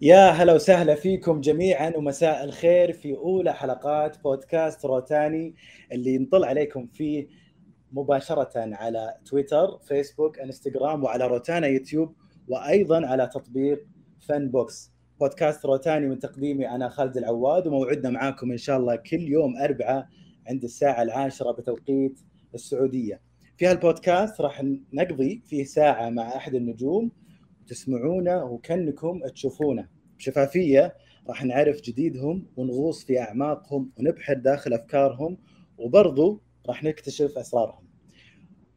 يا هلا وسهلا فيكم جميعا ومساء الخير في أولى حلقات بودكاست روتاني اللي نطل عليكم فيه مباشرة على تويتر، فيسبوك، إنستغرام وعلى روتانا يوتيوب وأيضا على تطبيق فن بوكس. بودكاست روتاني من تقديمي أنا خالد العواد وموعدنا معاكم إن شاء الله كل يوم اربعاء عند الساعة العاشرة بتوقيت السعودية. في هالبودكاست راح نقضي فيه ساعة مع أحد النجوم تسمعونه وكأنكم تشوفونه. بشفافية راح نعرف جديدهم ونغوص في أعماقهم ونبحر داخل أفكارهم وبرضو راح نكتشف أسرارهم.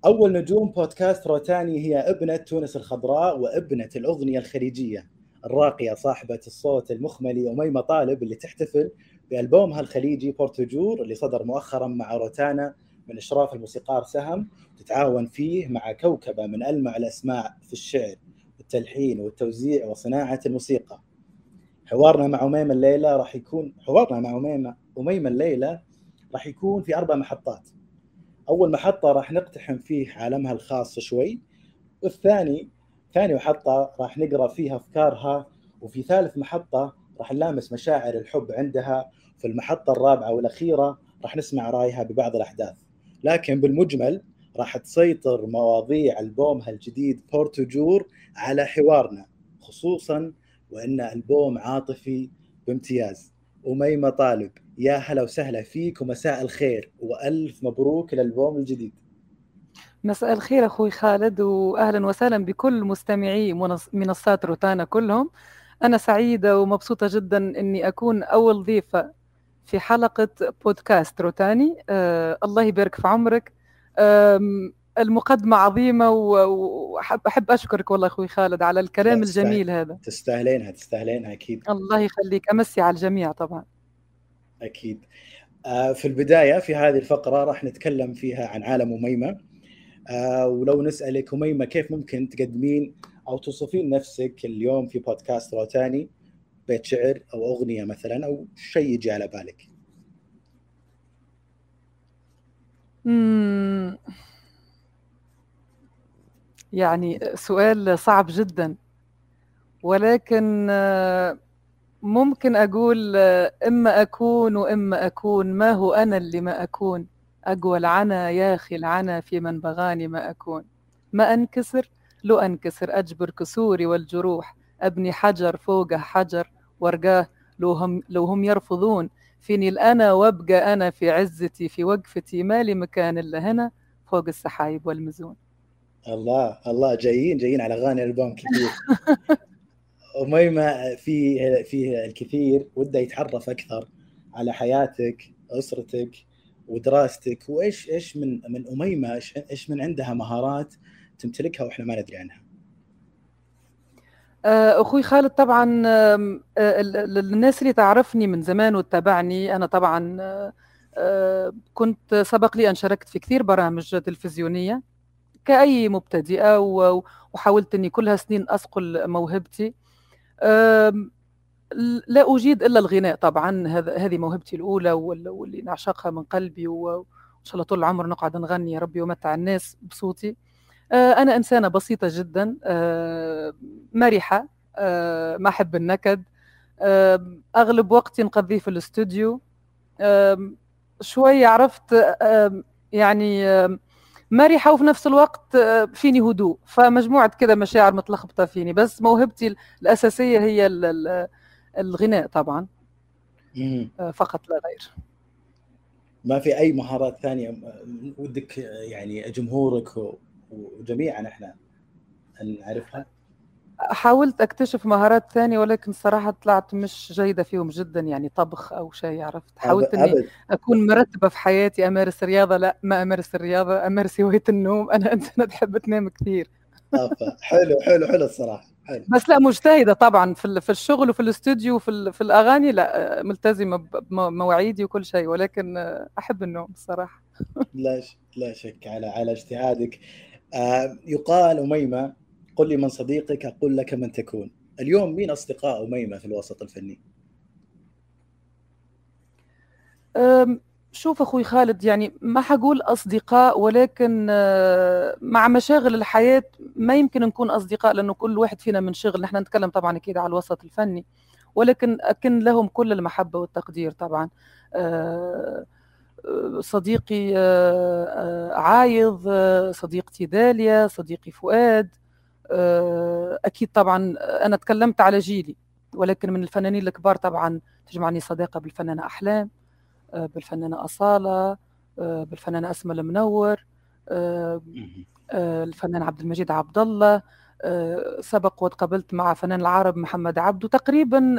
أول نجوم بودكاست روتاني هي ابنة تونس الخضراء وابنة الأغنية الخليجية. الراقية صاحبة الصوت المخملي أميمة طالب اللي تحتفل بألبومها الخليجي بورتوجور اللي صدر مؤخرا مع روتانا من إشراف الموسيقار سهم تتعاون فيه مع كوكبة من ألمع الاسماء في الشعر. والتلحين والتوزيع وصناعة الموسيقى. حوارنا مع أميمة الليلة راح يكون حوارنا مع أميمة أميمة الليلة راح يكون في أربع محطات أول محطة راح نقتحم فيه عالمها الخاص شوي والثاني ثاني محطة راح نقرأ فيها أفكارها وفي ثالث محطة راح نلامس مشاعر الحب عندها في المحطة الرابعة والأخيرة راح نسمع رأيها ببعض الأحداث لكن بالمجمل راح تسيطر مواضيع ألبومها الجديد بورتوجور على حوارنا خصوصا وإن البوم عاطفي بامتياز. أميمة طالب يا هلا وسهلا فيك ومساء الخير وألف مبروك الالبوم الجديد. مساء الخير أخوي خالد واهلا وسهلا بكل مستمعي منصات روتانا كلهم. أنا سعيدة ومبسوطة جدا إني أكون أول ضيفة في حلقة بودكاست روتاني. آه الله يبارك في عمرك. المقدمة عظيمة وأحب أحب أشكرك والله أخوي خالد على الكلام الجميل هذا. تستاهلينها تستاهلينها أكيد. الله يخليك. أمسي على الجميع طبعا. أكيد. آه، في البداية في هذه الفقرة راح نتكلم فيها عن عالم أميمة آه، ولو نسألك أميمة كيف ممكن تقدمين أو توصفين نفسك اليوم في بودكاست روتاني بيت شعر أو أغنية مثلا أو شيء يجي على بالك؟ يعني سؤال صعب جدا. ولكن ممكن أقول إما أكون وإما أكون. ما هو أنا اللي ما أكون؟ أقوى العنا يا أخي العنا في من بغاني ما أكون. ما أنكسر؟ لو أنكسر أجبر كسوري والجروح. أبني حجر فوقه حجر وأرقاه لو هم, لو هم يرفضون. فيني الأنا وأبقى أنا في عزتي في وقفتي مالي مكان إلا هنا فوق السحايب والمزون الله الله جايين جايين على اغاني البوم كثير أميمة في في الكثير وده يتعرف أكثر على حياتك أسرتك ودراستك وإيش إيش من من أميمة إيش من عندها مهارات تمتلكها وإحنا ما ندري عنها. آه، أخوي خالد طبعا آه، الناس اللي تعرفني من زمان وتتابعني أنا طبعا آه، كنت سبق لي أن شاركت في كثير برامج تلفزيونية كأي مبتدئة وحاولت أني كلها سنين أصقل موهبتي. لا أجيد إلا الغناء طبعا هذه موهبتي الأولى واللي نعشقها من قلبي وإن شاء الله طول العمر نقعد نغني يا ربي ومتع الناس بصوتي. أنا إنسانة بسيطة جدا مرحة ما أحب النكد أغلب وقتي نقضيه في الاستوديو شوية عرفت يعني مرحة وفي نفس الوقت آه، فيني هدوء فمجموعة كده مشاعر متلخبطة فيني بس موهبتي الأساسية هي الغناء طبعا. آه، فقط لا غير. ما في أي مهارات ثانية ودك يعني جمهورك وجميعا إحنا نعرفها حاولت أكتشف مهارات ثانية ولكن صراحة طلعت مش جيدة فيهم جدا يعني طبخ أو شيء عرفت؟ حاولت إني. أكون مرتبة في حياتي أمارس رياضة؟ لا ما أمارس الرياضة أمارس هواية النوم. أنا انسانه تحب تنام كثير. حلو حلو حلو الصراحة. حلو. بس لا مجتهدة طبعا في في الشغل وفي الاستوديو وفي في الأغاني. لا ملتزمة بمواعيدي وكل شيء ولكن أحب النوم الصراحة. لا لا شك على على اجتهادك. يقال أميمة قل لي من صديقك أقول لك من تكون. اليوم مين أصدقاء أميمة في الوسط الفني؟ شوف أخوي خالد يعني ما حقول أصدقاء ولكن آه، مع مشاغل الحياة ما يمكن نكون أصدقاء لأنه كل واحد فينا من شغل. نحن نتكلم طبعا أكيد على الوسط الفني ولكن أكن لهم كل المحبة والتقدير طبعا. آه، صديقي عايض صديقتي داليا صديقي فؤاد أكيد طبعا أنا تكلمت على جيلي ولكن من الفنانين الكبار طبعا تجمعني صداقه بالفنانة أحلام آه، بالفنانة أصالة آه، بالفنانة أسماء المنور آه، الفنان عبد المجيد عبد الله سبق وتقابلت مع فنان العرب محمد عبده تقريبا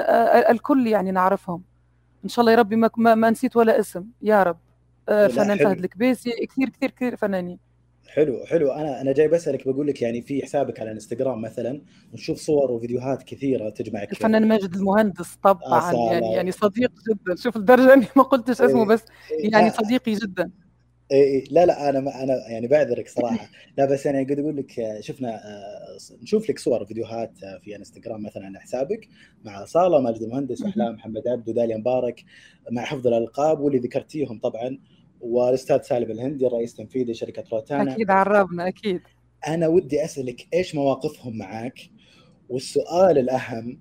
الكل يعني نعرفهم. إن شاء الله يا ربي ما, ما نسيت ولا اسم يا رب. الفنان فهد الكبيسي كثير كثير كثير فنانين. حلو حلو. أنا أنا جاي بسالك بقول لك يعني في حسابك على إنستغرام مثلا نشوف صور وفيديوهات كثيرة تجمعك الفنان ماجد المهندس طبعا آه يعني يعني صديق جدا. شوف لدرجه اني ما قلتش اسمه إيه، بس إيه، يعني صديقي جدا. اي اي لا لا أنا أنا يعني بعذرك صراحة. لا بس أنا قد أقول لك شفنا آه، نشوف لك صور وفيديوهات في إنستغرام مثلا على حسابك مع صالة ماجد المهندس واحلام محمد عبد وداليا مبارك مع حفظ الألقاب واللي ذكرتيهم طبعا والأستاذ سالم الهندي الرئيس التنفيذي شركه روتانا. أكيد عربنا أكيد. أنا ودي أسألك إيش مواقفهم معك والسؤال الأهم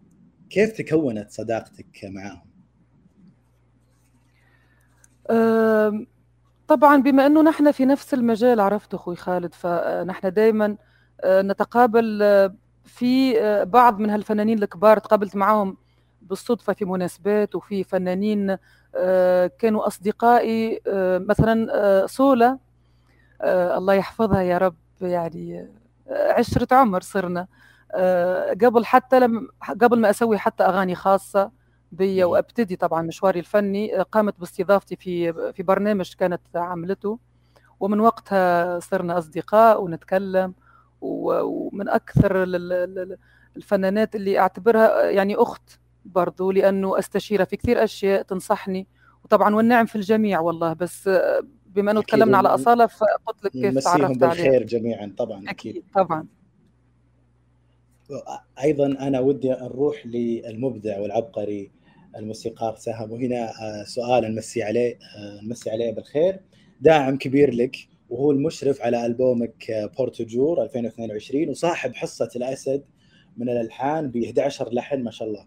كيف تكونت صداقتك معهم؟ طبعا بما إنه نحن في نفس المجال عرفت أخوي خالد فنحن دائما آه، نتقابل آه، في آه، بعض من هالفنانين الكبار تقابلت معهم بالصدفة في مناسبات وفي فنانين كانوا أصدقائي مثلا صولا الله يحفظها يا رب يعني عشرة عمر صرنا قبل حتى لم قبل ما أسوي حتى أغاني خاصة. بي وأبتدي طبعا مشواري الفني قامت باستضافتي في في برنامج كانت عملته. ومن وقتها صرنا أصدقاء ونتكلم ومن أكثر الفنانات اللي أعتبرها يعني أخت برضو لأنه أستشيرها في كثير أشياء تنصحني. وطبعا والنعم في الجميع والله بس بما إنه تكلمنا على أصالة فقلت لك كيف تعرفت عليها. بالخير جميعا طبعا أكيد, أكيد طبعا. أيضا أنا ودي نروح للمبدع والعبقري الموسيقار سهم وهنا آه، سؤال نمسي عليه آه، نمسي عليه بالخير داعم كبير لك وهو المشرف على ألبومك آه، بورتوجور 2022 وصاحب حصة الأسد من الألحان ب 11 لحن ما شاء الله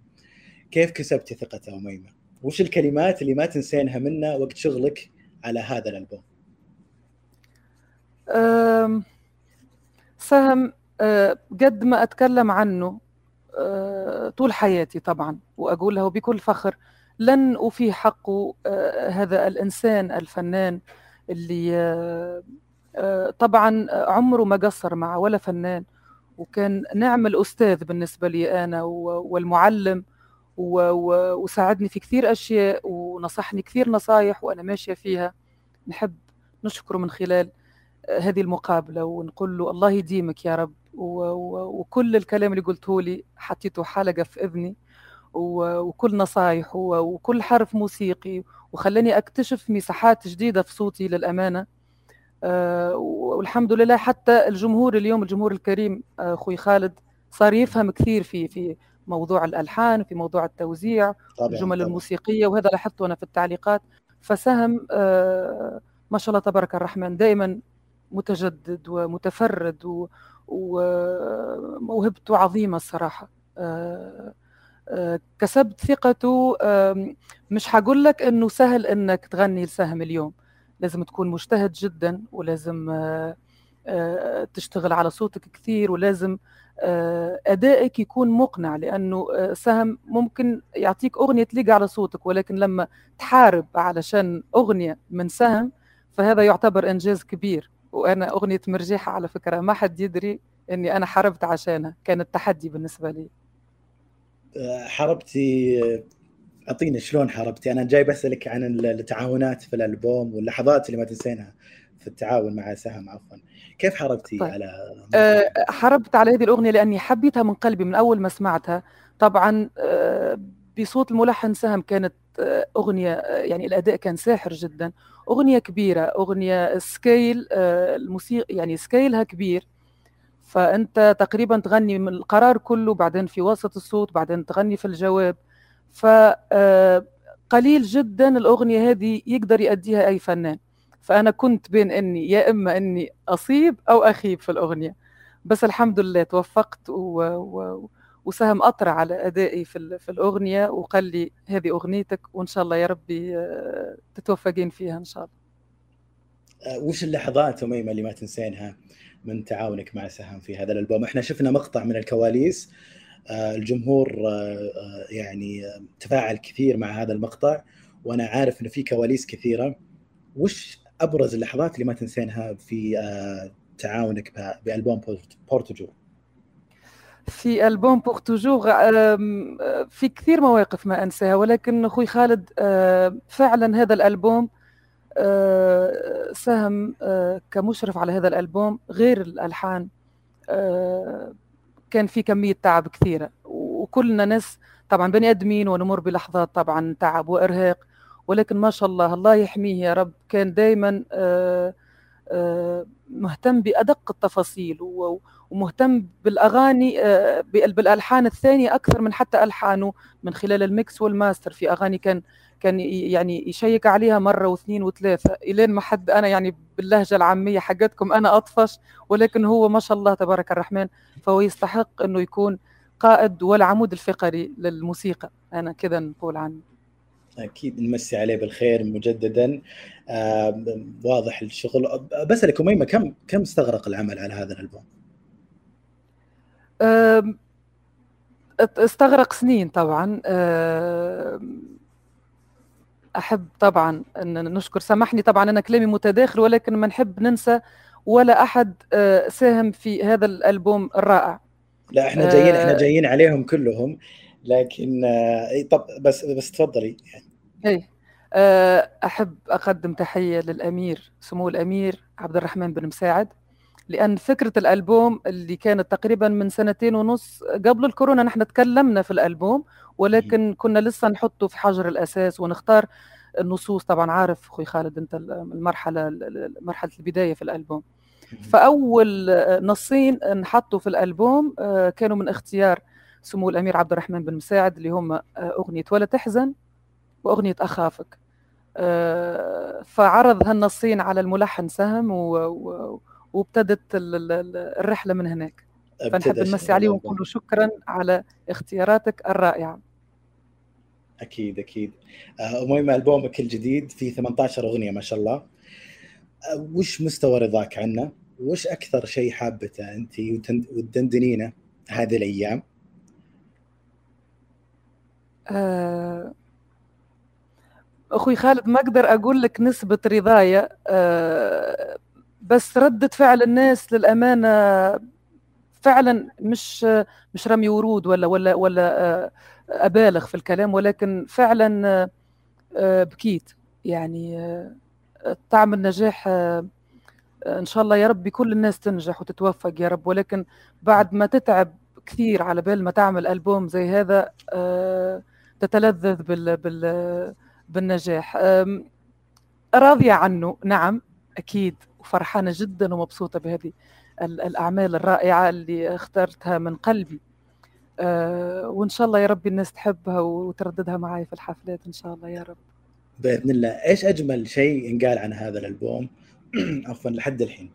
كيف كسبت ثقته اميمه؟ وش الكلمات اللي ما تنسينها منه وقت شغلك على هذا الألبوم؟ سهم قد ما أتكلم عنه طول حياتي طبعا وأقول له بكل فخر لن أوفي حقه آه، هذا الإنسان الفنان اللي آه، آه، طبعا عمره ما قصر مع ولا فنان وكان نعم الأستاذ بالنسبة لي أنا والمعلم وساعدني في كثير أشياء ونصحني كثير نصايح وأنا ماشية فيها. نحب نشكره من خلال هذه المقابلة ونقول له الله يديمك يا رب. وكل الكلام اللي قلته لي حطيته حلقة في إذني وكل نصايح وكل حرف موسيقي وخلاني أكتشف مساحات جديدة في صوتي للأمانة آه، والحمد لله حتى الجمهور اليوم الجمهور الكريم آه، أخوي خالد صار يفهم كثير في في موضوع الألحان في موضوع التوزيع طبعا الجمل طبعا. الموسيقية وهذا لاحظته أنا في التعليقات فسهم آه، ما شاء الله تبارك الرحمن دائما متجدد ومتفرد وموهبته عظيمة الصراحة كسبت ثقته مش هقول لك إنه سهل إنك تغني لسهم اليوم. لازم تكون مجتهد جدا ولازم آه، آه، تشتغل على صوتك كثير ولازم آه، أدائك يكون مقنع لأنه سهم ممكن يعطيك أغنية تليق على صوتك ولكن لما تحارب علشان أغنية من سهم فهذا يعتبر إنجاز كبير. وأنا أغنية مرجيحة على فكرة ما حد يدري إني أنا حاربت عشانها كانت تحدي بالنسبة لي. حاربتي اعطينا شلون حاربتي أنا جاي بسألك عن التعاونات في الألبوم واللحظات اللي ما تنسينها في التعاون مع سهم عفوا. كيف حاربتي طيب. على أه حاربت على هذه الأغنية لأني حبيتها من قلبي من أول ما سمعتها. طبعا أه بصوت الملحن سهم كانت أغنية يعني الأداء كان ساحر جدا. أغنية كبيرة أغنية سكيل أه، الموسيقى يعني سكيلها كبير. فأنت تقريبا تغني من القرار كله بعدين في وسط الصوت بعدين تغني في الجواب. فقررت قليل جدا الأغنية هذه يقدر يأديها أي فنان. فأنا كنت بين إني يا إما إني أصيب أو أخيب في الأغنية. بس الحمد لله توفقت و... و... وسهم أطرع على أدائي في, في الأغنية وقال لي هذه أغنيتك وإن شاء الله يا ربي آه، تتوفقين فيها إن شاء الله. آه، وش اللحظات أميمة اللي ما تنسينها من تعاونك مع سهم في هذا الألبوم؟ إحنا شفنا مقطع من الكواليس آه، الجمهور يعني تفاعل كثير مع هذا المقطع وأنا عارف إنه في كواليس كثيرة. وش أبرز اللحظات اللي ما تنسينها في تعاونك بألبوم بورتوجو في ألبوم بور توجور في كثير مواقف ما أنساها ولكن أخوي خالد فعلا هذا الألبوم آه، ساهم آه، كمشرف على هذا الألبوم غير الألحان آه، كان في كمية تعب كثيرة. وكلنا ناس طبعا بني آدمين ونمر بلحظات طبعا تعب وإرهاق ولكن ما شاء الله الله يحميه يا رب كان دايما مهتم بأدق التفاصيل ومهتم بالأغاني آه، بالألحان الثانية أكثر من حتى ألحانه من خلال ال mix وال master. في أغاني كان كان يعني يشيك عليها مرة واثنين وثلاثة. إلين ما حد أنا يعني باللهجة العامية حقتكم أنا أطفش ولكن هو ما شاء الله تبارك الرحمن فهو يستحق إنه يكون قائد والعمود الفقري للموسيقى. أنا كذا نقول عنه. أكيد نمسي عليه بالخير مجددا. آه واضح الشغل. بسالك أميمة كم كم استغرق العمل على هذا الألبوم؟ استغرق سنين طبعا. أحب طبعا أن نشكر. سامحني طبعا أنا كلامي متداخل ولكن ما نحب ننسى ولا أحد آه، ساهم في هذا الألبوم الرائع. لا إحنا جايين إحنا آه، جايين عليهم كلهم لكن آه، طب بس بس تفضلي. يعني اي أحب أقدم تحية للأمير سمو الأمير عبد الرحمن بن مساعد. لأن فكرة الألبوم اللي كانت تقريبا من سنتين ونص قبل الكورونا نحن تكلمنا في الألبوم ولكن كنا لسه نحطه في حجر الأساس ونختار النصوص. طبعا عارف أخوي خالد أنت المرحلة مرحلة البداية في الألبوم. فأول نصين نحطوا في الألبوم آه، كانوا من اختيار سمو الأمير عبد الرحمن بن مساعد اللي هم آه، أغنية ولا تحزن وأغنية أخافك آه، فعرض هالنصين على الملحن سهم و وابتدت الرحلة من هناك. فنحب نمسي عليه ونقول له شكرا على اختياراتك الرائعة. أكيد أكيد. المهم آه، ألبومك الجديد فيه 18 أغنية ما شاء الله. آه، وش مستوى رضاك عنه؟ وش أكثر شيء حابته أنت وتدندنينه هذه الأيام؟ آه أخوي خالد ما أقدر أقول لك نسبة رضايا آه بس ردة فعل الناس للأمانة فعلا مش مش رمي ورود ولا ولا ولا آه، أبالغ في الكلام ولكن فعلا آه، بكيت. يعني آه، طعم النجاح إن شاء الله يا رب كل الناس تنجح وتتوفق يا رب. ولكن بعد ما تتعب كثير على بال ما تعمل ألبوم زي هذا تتلذذ بال بال بالنجاح. راضية عنه نعم أكيد. وفرحانة جدا ومبسوطة بهذه الأعمال الرائعة اللي اخترتها من قلبي. أه وإن شاء الله يا رب الناس تحبها وترددها معي في الحفلات إن شاء الله يا رب. بإذن الله. إيش أجمل شيء إنقال عن هذا الألبوم؟ عفوا لحد الحين.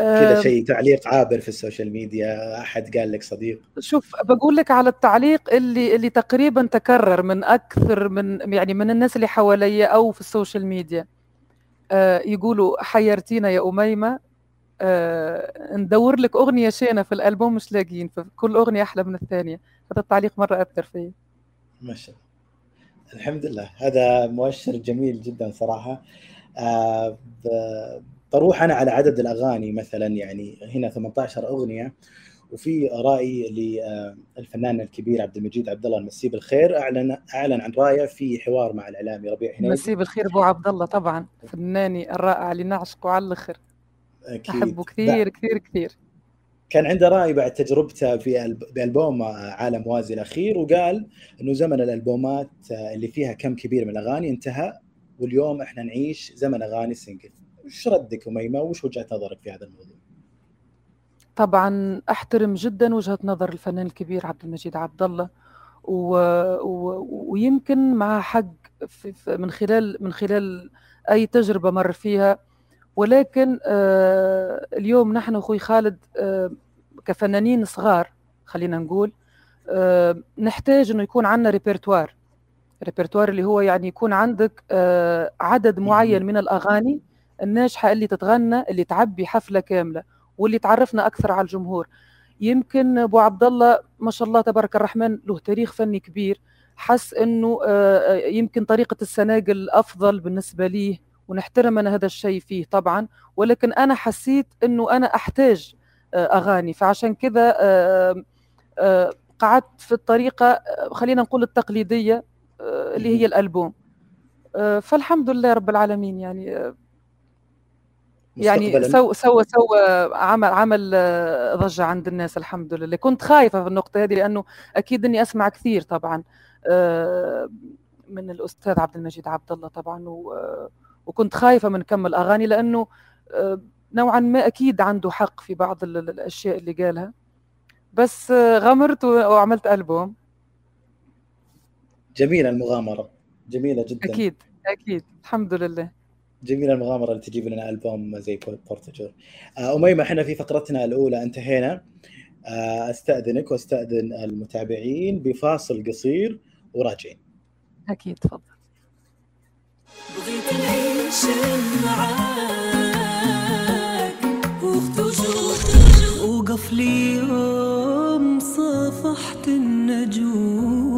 كذا شيء تعليق عابر في ال social media أحد قال لك صديق؟ شوف بقول لك على التعليق اللي اللي تقريبا تكرر من أكثر من يعني من الناس اللي حواليا أو في ال social media. آه يقولوا حيرتينا يا أميمة. آه ندور لك أغنية شينة في الألبوم مش لاقيين فكل أغنية أحلى من الثانية. هذا التعليق مرة أثر فيا. ما شاء الله. الحمد لله. هذا مؤشر جميل جدا صراحة. آه بروح أنا على عدد الأغاني مثلا يعني هنا 18 أغنية وفي رأي للفنان الكبير عبد المجيد عبد الله المسي بالخير أعلن أعلن عن رأيه في حوار مع الاعلامي ربيع. هنيدي مسي بالخير أبو عبد الله طبعا فناني الرائع اللي نعشقه على الأخر. أكيد. أحبه كثير كثير كثير. كان عنده رأي بعد تجربته في بألبوم عالم وازي الأخير وقال إنه زمن الألبومات اللي فيها كم كبير من الأغاني انتهى واليوم إحنا نعيش زمن أغاني سنجل وش ردك أميمة؟ وش وجهة نظرك في هذا الموضوع؟ طبعا أحترم جدا وجهة نظر الفنان الكبير عبد المجيد عبد الله و... و... ويمكن مع حق في... من خلال من خلال أي تجربة مر فيها. ولكن آه اليوم نحن أخوي خالد آه كفنانين صغار خلينا نقول آه نحتاج إنه يكون عندنا ريبرتوار ريبرتوار اللي هو يعني يكون عندك آه عدد معين من الأغاني الناجحة اللي تتغنى اللي تعبي حفلة كاملة واللي تعرفنا أكثر على الجمهور. يمكن أبو عبد الله ما شاء الله تبارك الرحمن له تاريخ فني كبير حس إنه يمكن طريقة السناقل أفضل بالنسبة ليه ونحترم أنا هذا الشيء فيه طبعا ولكن أنا حسيت إنه أنا أحتاج أغاني. فعشان كذا قعدت في الطريقة خلينا نقول التقليدية اللي هي الألبوم. فالحمد لله رب العالمين يعني يعني سوى سوى سوى عمل عمل ضجة عند الناس الحمد لله. كنت خايفة في النقطة هذه لأنه أكيد إني أسمع كثير طبعا من الأستاذ عبد المجيد عبد الله طبعا وكنت خايفة من كمل اغاني لأنه نوعا ما أكيد عنده حق في بعض الأشياء اللي قالها. بس غمرت وعملت ألبوم. جميلة المغامرة. جميلة جدا. أكيد أكيد. الحمد لله. جميله المغامرة اللي تجيب لنا ألبوم زي بورتجور آه أميمة إحنا في فقرتنا الأولى انتهينا آه أستأذنك وأستأذن المتابعين بفاصل قصير وراجعين. أكيد تفضل. بغيت نعيش معاك وقف لي يوم صافحت النجوم.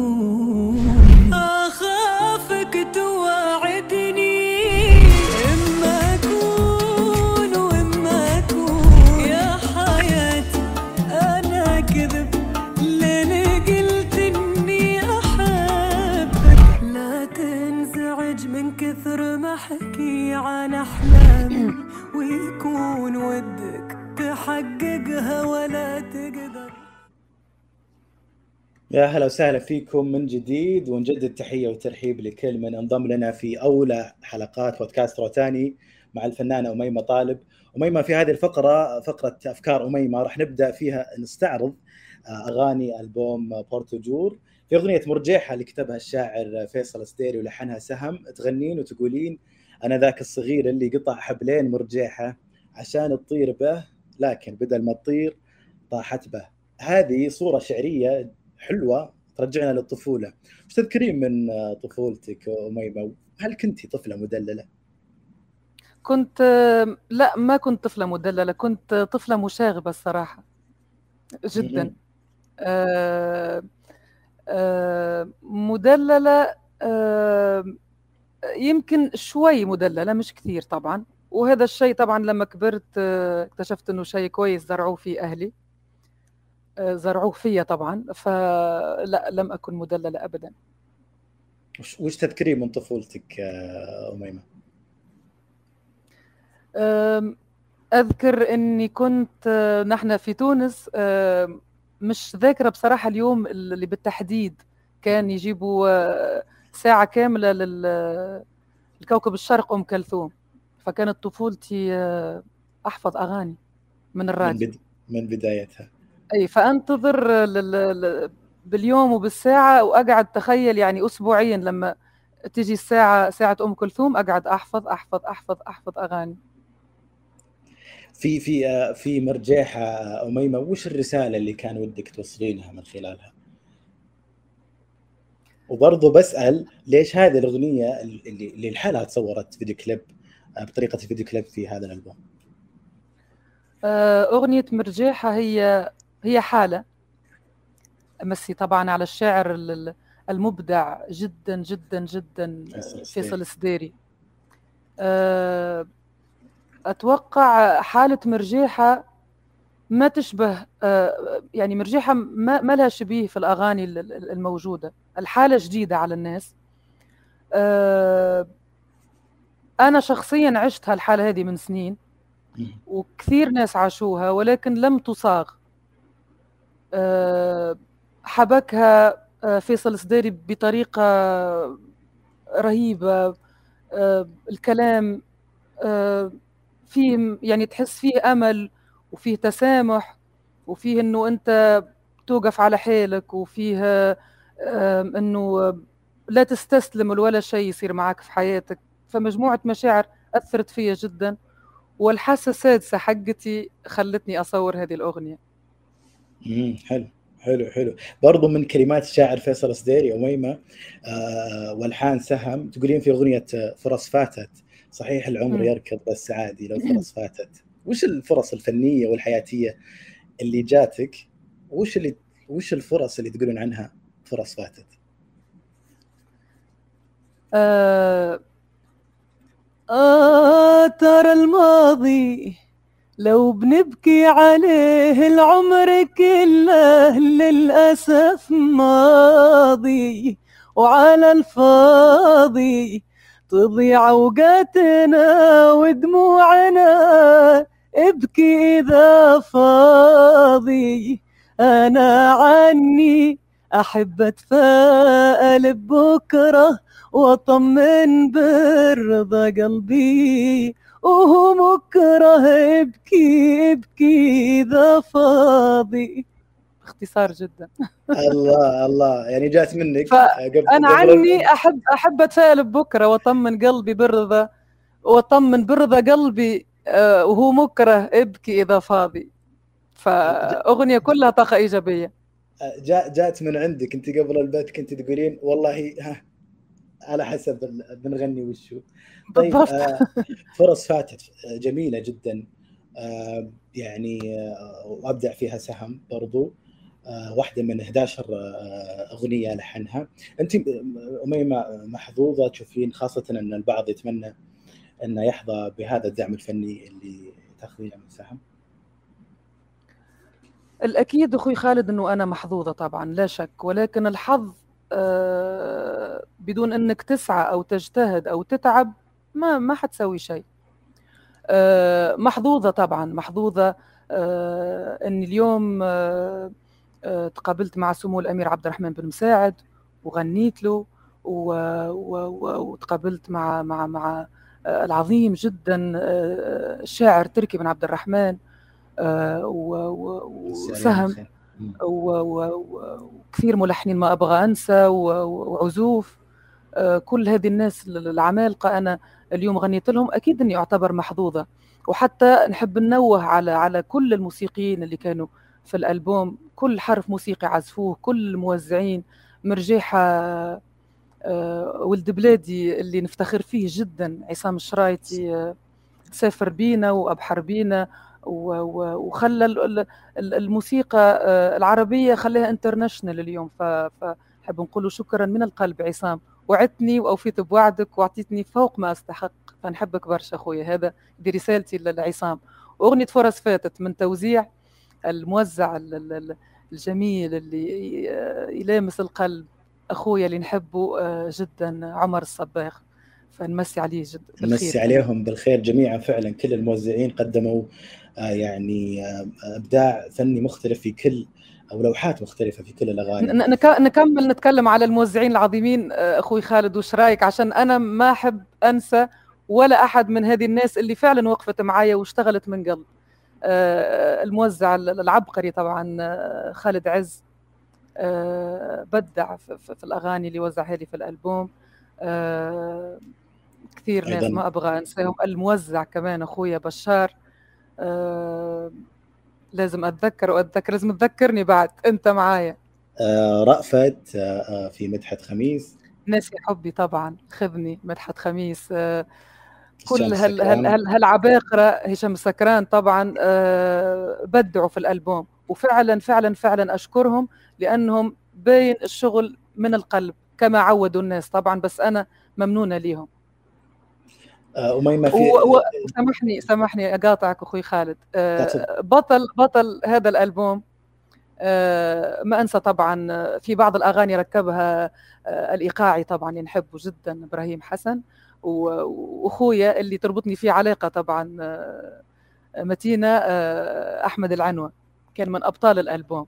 تحققها ولا تقدر. يا هلا وسهلا فيكم من جديد ونجدد تحيه وترحيب لكل من انضم لنا في أولى حلقات بودكاست روتاني مع الفنانة أميمة طالب. أميمة في هذه الفقرة فقرة أفكار أميمة راح نبدأ فيها نستعرض أغاني ألبوم بورتوجور في أغنية مرجيحة اللي كتبها الشاعر فيصل السديري ولحنها سهم تغنين وتقولين أنا ذاك الصغير اللي قطع حبلين مرجيحة عشان تطير به. لكن بدل ما تطير طاحت به. هذه صورة شعرية حلوة ترجعنا للطفولة. وش تذكرين من طفولتك أميمة؟ هل كنت طفلة مدللة؟ كنت لا ما كنت طفلة مدللة كنت طفلة مشاغبة الصراحة جدا. آه آه مدللة آه يمكن شوي مدللة مش كثير طبعا. وهذا الشيء طبعا لما كبرت اكتشفت إنه شيء كويس زرعوه في أهلي. زرعوه فيا طبعا فلا لم أكن مدلله ابدا. وش تذكرين من طفولتك أميمة؟ أذكر إني كنت نحن في تونس مش ذاكرة بصراحة اليوم اللي بالتحديد كان يجيبوا ساعة كاملة للكوكب الشرق أم كلثوم. فكانت طفولتي أحفظ أغاني من الراديو. من, بد... من بدايتها. أي فأنتظر لل... باليوم وبالساعة وأقعد تخيل يعني اسبوعيا لما تجي الساعة ساعة أم كلثوم أقعد أحفظ أحفظ أحفظ أحفظ أغاني. في في في مرجيحة أميمة وش الرسالة اللي كان ودك توصلينها من خلالها؟ وبرضه بسأل ليش هذه الأغنية اللي اللي لحالها تصورت فيديو كليب بطريقة الفيديو كليب في هذا الألبوم؟ أغنية مرجيحة هي هي حالة. امسي طبعا على الشاعر المبدع جدا جدا جدا فيصل السديري. أتوقع حالة مرجيحة ما تشبه يعني مرجيحة ما لها شبيه في الأغاني الموجودة. الحالة جديدة على الناس. أنا شخصيا عشت هالحالة هذه من سنين وكثير ناس عاشوها ولكن لم تصاغ. حبكها فيصل السديري بطريقة رهيبة. الكلام فيه يعني تحس فيه أمل وفيه تسامح وفيه إنه أنت توقف على حيلك وفيه إنه لا تستسلم ولا شيء يصير معك في حياتك. فمجموعة مشاعر أثرت فيا جدا والحاسة السادسة حقتي خلتني أصور هذه الأغنية. مم، حلو حلو حلو. برضو من كلمات الشاعر فيصل السديري أميمة آه والحان سهم تقولين في أغنية آه، فرص فاتت صحيح العمر مم. يركض بس عادي لو فرص فاتت. وش الفرص الفنية والحياتية اللي جاتك؟ وش اللي وش الفرص اللي تقولون عنها فرص فاتت؟ آه آه ترى الماضي لو بنبكي عليه العمر كله للأسف ماضي. وعلى الفاضي تضيع أوقاتنا ودموعنا. ابكي إذا فاضي أنا عني أحب أتفائل ببكرة وأطمن برضا قلبي. وهو مكره ابكي ابكي إذا فاضي. باختصار جدا. الله الله. يعني جات منك. قبل أنا قبل- عني أحب أحب أتفائل ببكرة وأطمن قلبي برضا. وأطمن برضا قلبي آه، وهو مكره ابكي إذا فاضي. فأغنية كلها طاقة إيجابية. جاء جات من عندك انت قبل البث كنت تقولين والله ها على حسب بنغني وشو. طيب آه، فرص فاتت آه، جميلة جدا. آه، يعني آه، وأبدع فيها سهم برضو. آه، واحدة من 11 آه، أغنية لحنها. أنت آه، أميمة محظوظة تشوفين خاصة أن البعض يتمنى انه يحظى بهذا الدعم الفني اللي تاخذينه من سهم. الأكيد أخوي خالد أنه أنا محظوظة طبعا لا شك. ولكن الحظ آه، بدون أنك تسعى أو تجتهد أو تتعب ما ما حتسوي شيء. آه، محظوظة طبعا محظوظة آه، أن اليوم تقابلت مع سمو الأمير عبد الرحمن بن مساعد وغنيت له وتقابلت مع مع مع العظيم جدا الشاعر تركي بن عبد الرحمن. آه، و- و- وسهم مم. و- و- و- وكثير ملحنين ما أبغى أنسى وعزوف. آه، كل هذه الناس العمالقة أنا اليوم غنيت لهم أكيد إني أعتبر محظوظة. وحتى نحب ننوه على على كل الموسيقيين اللي كانوا في الألبوم. كل حرف موسيقي عزفوه كل الموزعين. مرجيحة آه، ولد بلادي اللي نفتخر فيه جدا عصام الشرايطي سافر بينا وأبحر بينا. وخلى ال- ال- ال- الموسيقى آه، العربية خليها انترناشونال اليوم. فحب نقول شكرا من القلب عصام. وعدتني وأوفيت بوعدك وأعطيتني فوق ما أستحق. فنحبك برشا أخويا. هذا دي رسالتي لعصام. اغنيه فرص فاتت من توزيع الموزع ال- ال- ال- الجميل اللي ي- يلامس القلب. أخويا اللي نحبه آه، جدا عمر الصباغ. فنمسي عليه جدا نمسي عليهم بالخير جميعا فعلا. كل الموزعين قدموا آه، يعني آه، أبداع فني مختلف في كل أو لوحات مختلفة في كل الأغاني. نكمل نتكلم على الموزعين العظيمين آه، أخوي خالد وش رأيك؟ عشان أنا ما أحب أنسى ولا أحد من هذه الناس اللي فعلا وقفت معايا واشتغلت من قلب آه، الموزع ال- العبقري طبعا آه، خالد عز. آه، بدع في الأغاني اللي وزعها لي في الألبوم. آه، كثير ناس. ما أبغى أنساهم. الموزع كمان أخويا بشار. آه، لازم أتذكر وأتذكر لازم تذكرني بعد. أنت معايا. آه، رأفت آه، آه، في مدحت خميس. ناسي حبي طبعا. خذني مدحت خميس. آه، كل هال. هال هال هالعباقرة هشام سكران طبعا آه، بدعوا في الألبوم. وفعلا فعلا فعلا أشكرهم لأنهم باين الشغل من القلب كما عودوا الناس طبعا بس أنا ممنونة ليهم. أميمة في و- و- سامحني سامحني أقاطعك أخوي خالد. آه،. بطل بطل هذا الألبوم آه، ما أنسى طبعا في بعض الأغاني ركبها آه، الإيقاعي طبعا اللي نحبه جدا إبراهيم حسن. وأخويا اللي تربطني فيه علاقة طبعا متينة أحمد العنوة كان من أبطال الألبوم.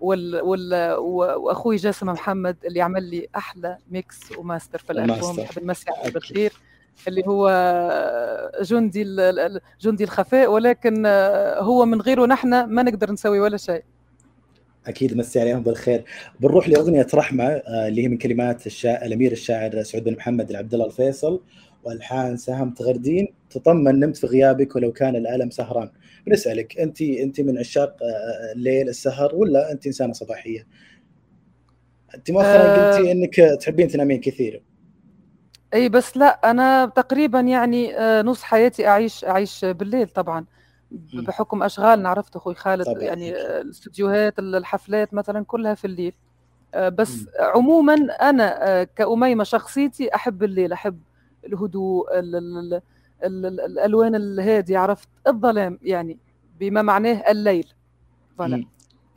وال وال وأخوي جاسم محمد اللي عمل لي أحلى mix و master في الألبوم. وماستر. نحب نمسي عليه بالخير. اللي هو جندي جندي الخفاء ولكن هو من غيره نحن ما نقدر نسوي ولا شيء. أكيد مسي عليهم بالخير. بنروح لأغنية رحمة آه، اللي هي من كلمات الشا... الأمير الشاعر سعود بن محمد العبد الله الفيصل. والحان سهم تغردين تطمن نمت في غيابك ولو كان الألم سهران. بنسألك أنت أنت من عشاق آه، الليل السهر ولا أنت إنسانة صباحية؟ أنت مؤخرا آه. قلتي إنك تحبين تنامين كثير. إي بس لا أنا تقريبا يعني آه، نص حياتي أعيش أعيش بالليل طبعا مم. بحكم اشغالنا عرفت أخوي خالد طبعاً، يعني. آه، الاستديوهات الحفلات مثلا كلها في الليل آه، بس مم. عموما أنا آه، كأميمة شخصيتي أحب الليل أحب الهدوء ال ال ال ال ال الألوان الهادية عرفت الظلام يعني بما معناه الليل مم.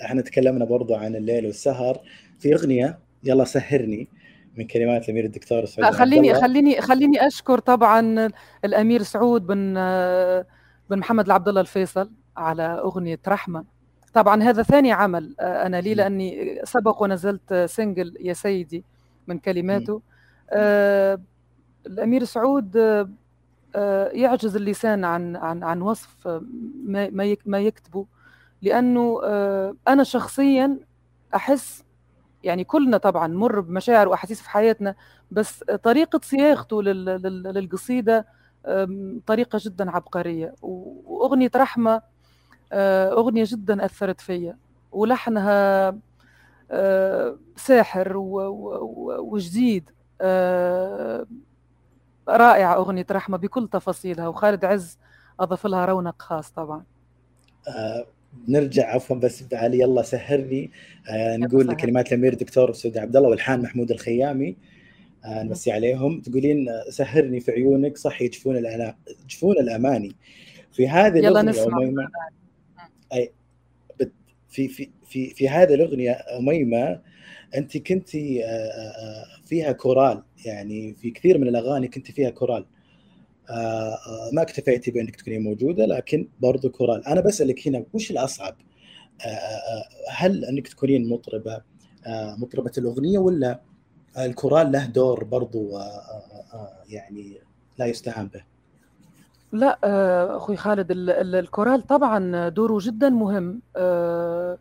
إحنا تكلمنا برضو عن الليل والسهر في أغنية يلا سهرني من كلمات الأمير الدكتور سعود آه، خليني. خليني خليني أشكر طبعا الأمير سعود بن بن محمد العبد الله الفيصل على أغنية رحمة طبعا هذا ثاني عمل آه، أنا لي. لأني سبق ونزلت سنجل يا سيدي من كلماته آه، الأمير سعود آه، يعجز اللسان عن عن عن وصف ما ما يك- ما يكتبه لأنه آه، أنا شخصيا أحس يعني كلنا طبعا نمر بمشاعر وأحاسيس في حياتنا بس طريقة صياغته لل- لل- للقصيدة طريقة جدا عبقرية. وأغنية رحمة آه، أغنية جدا أثرت فيا. ولحنها آه، ساحر وجديد. آه، رائعة أغنية رحمة بكل تفاصيلها. وخالد عز أضاف لها رونق خاص طبعا. نرجع عفوا بس علي يلا سهرني. آه، نقول سهر. لكلمات الأمير الدكتور سعود عبد الله والحان محمود الخيامي. آه، نمسي عليهم. تقولين آه، سهرني في عيونك صح يجفون الأنا... يجفون الأماني. في هذه يلا نسمع. أميمة. أي بت- في في في في هذه الأغنية أميمة انت كنت فيها كورال. يعني في كثير من الأغاني كنت فيها كورال. آه، آه، ما اكتفيتي بانك تكونين موجودة لكن برضو كورال. أنا بسألك هنا وش الأصعب؟ آه، آه، هل أنك تكونين مطربة آه، مطربة الأغنية ولا الكورال له دور برضو آه، آه، آه، يعني لا يستهان به؟ لا آه، أخوي خالد ال- ال- الكورال طبعا دوره جدا مهم آه،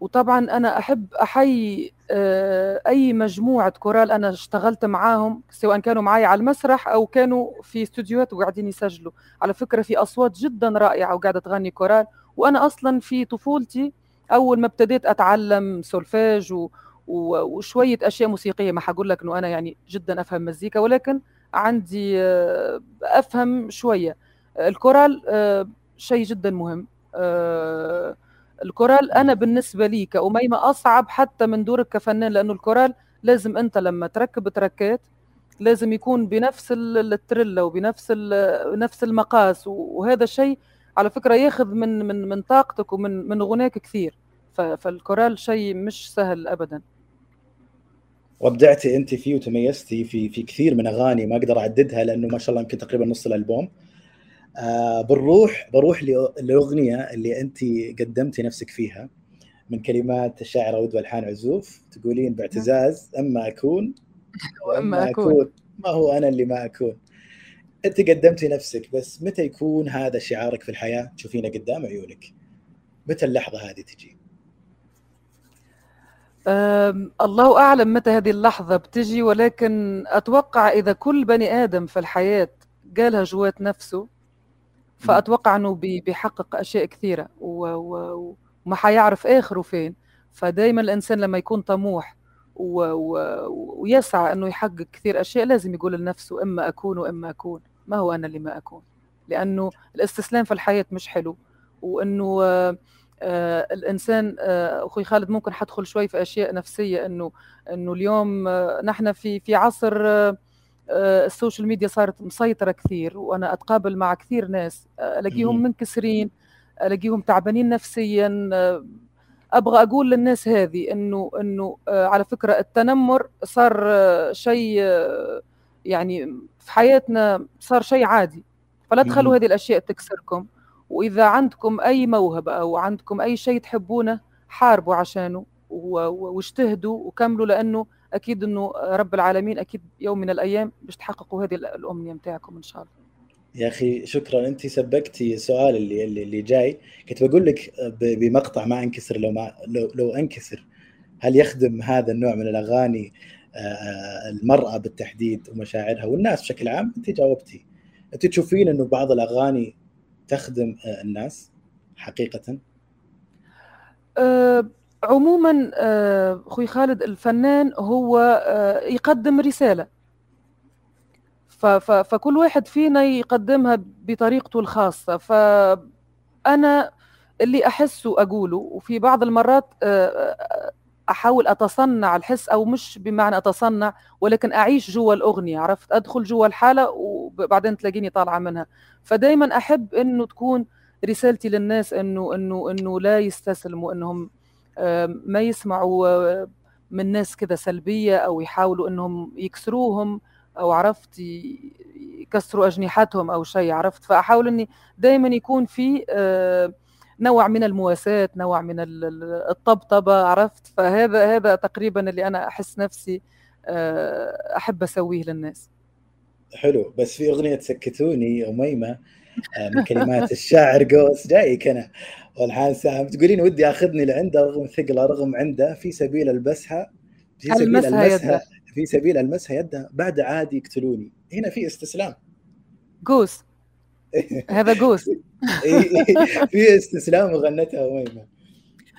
وطبعا أنا أحب أحيي آه، أي مجموعة كورال أنا اشتغلت معاهم سواء كانوا معي على المسرح أو كانوا في استوديوهات وقاعدين يسجلوا. على فكرة في أصوات جدا رائعة وقاعدة تغني كورال. وأنا أصلا في طفولتي أول ما ابتديت أتعلم سولفاج و و- وشوية أشياء موسيقية. ما حقول لك إنه أنا يعني جدا أفهم مزيكا ولكن عندي آه، أفهم شوية. الكورال آه، شيء جدا مهم. آه، الكورال أنا بالنسبة لي كأميمة أصعب حتى من دورك كفنان لأنه الكورال لازم أنت لما تركب track ات لازم يكون بنفس ال- التريلا وبنفس نفس المقاس وهذا الشيء على فكرة ياخذ من من من طاقتك ومن من غناك كثير. فالكورال شيء مش سهل ابدا. وابدعتي أنت فيه وتميزتي في في كثير من أغاني ما أقدر أعددها لأنه ما شاء الله يمكن تقريبا نص الألبوم. آه بنروح بروح لأ- لأغنية اللي أنت قدمتي نفسك فيها من كلمات الشاعر عود والحان عزوف. تقولين باعتزاز أما أكون واما أكون. ما هو أنا اللي ما أكون. أنت قدمتي نفسك بس متى يكون هذا شعارك في الحياة؟ تشوفينه قدام عيونك. متى اللحظة هذه تجي؟ الله أعلم متى هذه اللحظة بتجي ولكن أتوقع إذا كل بني آدم في الحياة قالها جوات نفسه فأتوقع أنه بي- بيحقق و- و- وما حيعرف آخره فين. فدايما الإنسان لما يكون طموح و- و- ويسعى أنه يحقق كثير أشياء لازم يقول لنفسه إما أكون وإما أكون. ما هو أنا اللي ما أكون؟ لأنه الاستسلام في الحياة مش حلو. وأنه آه، آه، الإنسان آه، أخوي خالد ممكن حدخل شوي في أشياء نفسية إنه إنه اليوم آه، نحن في في عصر آه، السوشيال ميديا صارت مسيطرة كثير وأنا أتقابل مع كثير ناس آه، ألاقيهم. منكسرين ألاقيهم تعبانين نفسيا آه، أبغى أقول للناس هذه إنه إنه آه، على فكرة التنمر صار آه، شيء آه، يعني في حياتنا صار شيء عادي فلا تخلوا. هذه الأشياء تكسركم وإذا عندكم أي موهبة أو عندكم أي شيء تحبونه حاربوا عشانه واجتهدوا وكملوا لأنه أكيد إنه رب العالمين أكيد يوم من الأيام باش تحققوا هذه ال- الأمنية متاعكم إن شاء الله. يا أخي شكرا. أنت سبقتي السؤال اللي اللي, جاي. كنت بقول لك بمقطع ما أنكسر. لو ما لو, لو أنكسر هل يخدم هذا النوع من الأغاني آه، المرأة بالتحديد ومشاعرها والناس بشكل عام؟ أنت جاوبتي. أنت تشوفين إنه بعض الأغاني تخدم آه، الناس حقيقه؟ آه، عموما آه، أخوي خالد الفنان هو آه، يقدم رسالة. فكل واحد فينا يقدمها بطريقته الخاصة. فأنا اللي احسه اقوله وفي بعض المرات آه، أحاول أتصنع الحس أو مش بمعنى أتصنع ولكن أعيش جوا الأغنية عرفت؟ أدخل جوا الحالة وبعدين تلاقيني طالعة منها. فدايما أحب إنه تكون رسالتي للناس إنه إنه إنه لا يستسلموا إنهم ما يسمعوا آه، من ناس كذا سلبية أو يحاولوا إنهم يكسروهم أو عرفت يكسروا أجنحتهم أو شيء عرفت؟ فأحاول إني دائما يكون في آه، نوع من المواساة نوع من ال- ال- الطبطبة عرفت؟ فهذا هذا تقريبا اللي أنا أحس نفسي آه، أحب أسويه للناس. حلو. بس في أغنية سكتوني آه، من كلمات الشاعر قوس جايك أنا والحان سام تقولين ودي آخذني لعنده رغم ثقله رغم عنده في سبيل ألبسها في سبيل ألمسها يده. في سبيل ألمسها يده. بعد عادي يقتلوني. هنا في استسلام. جوس هذا جوس في استسلام وغنتها اميمه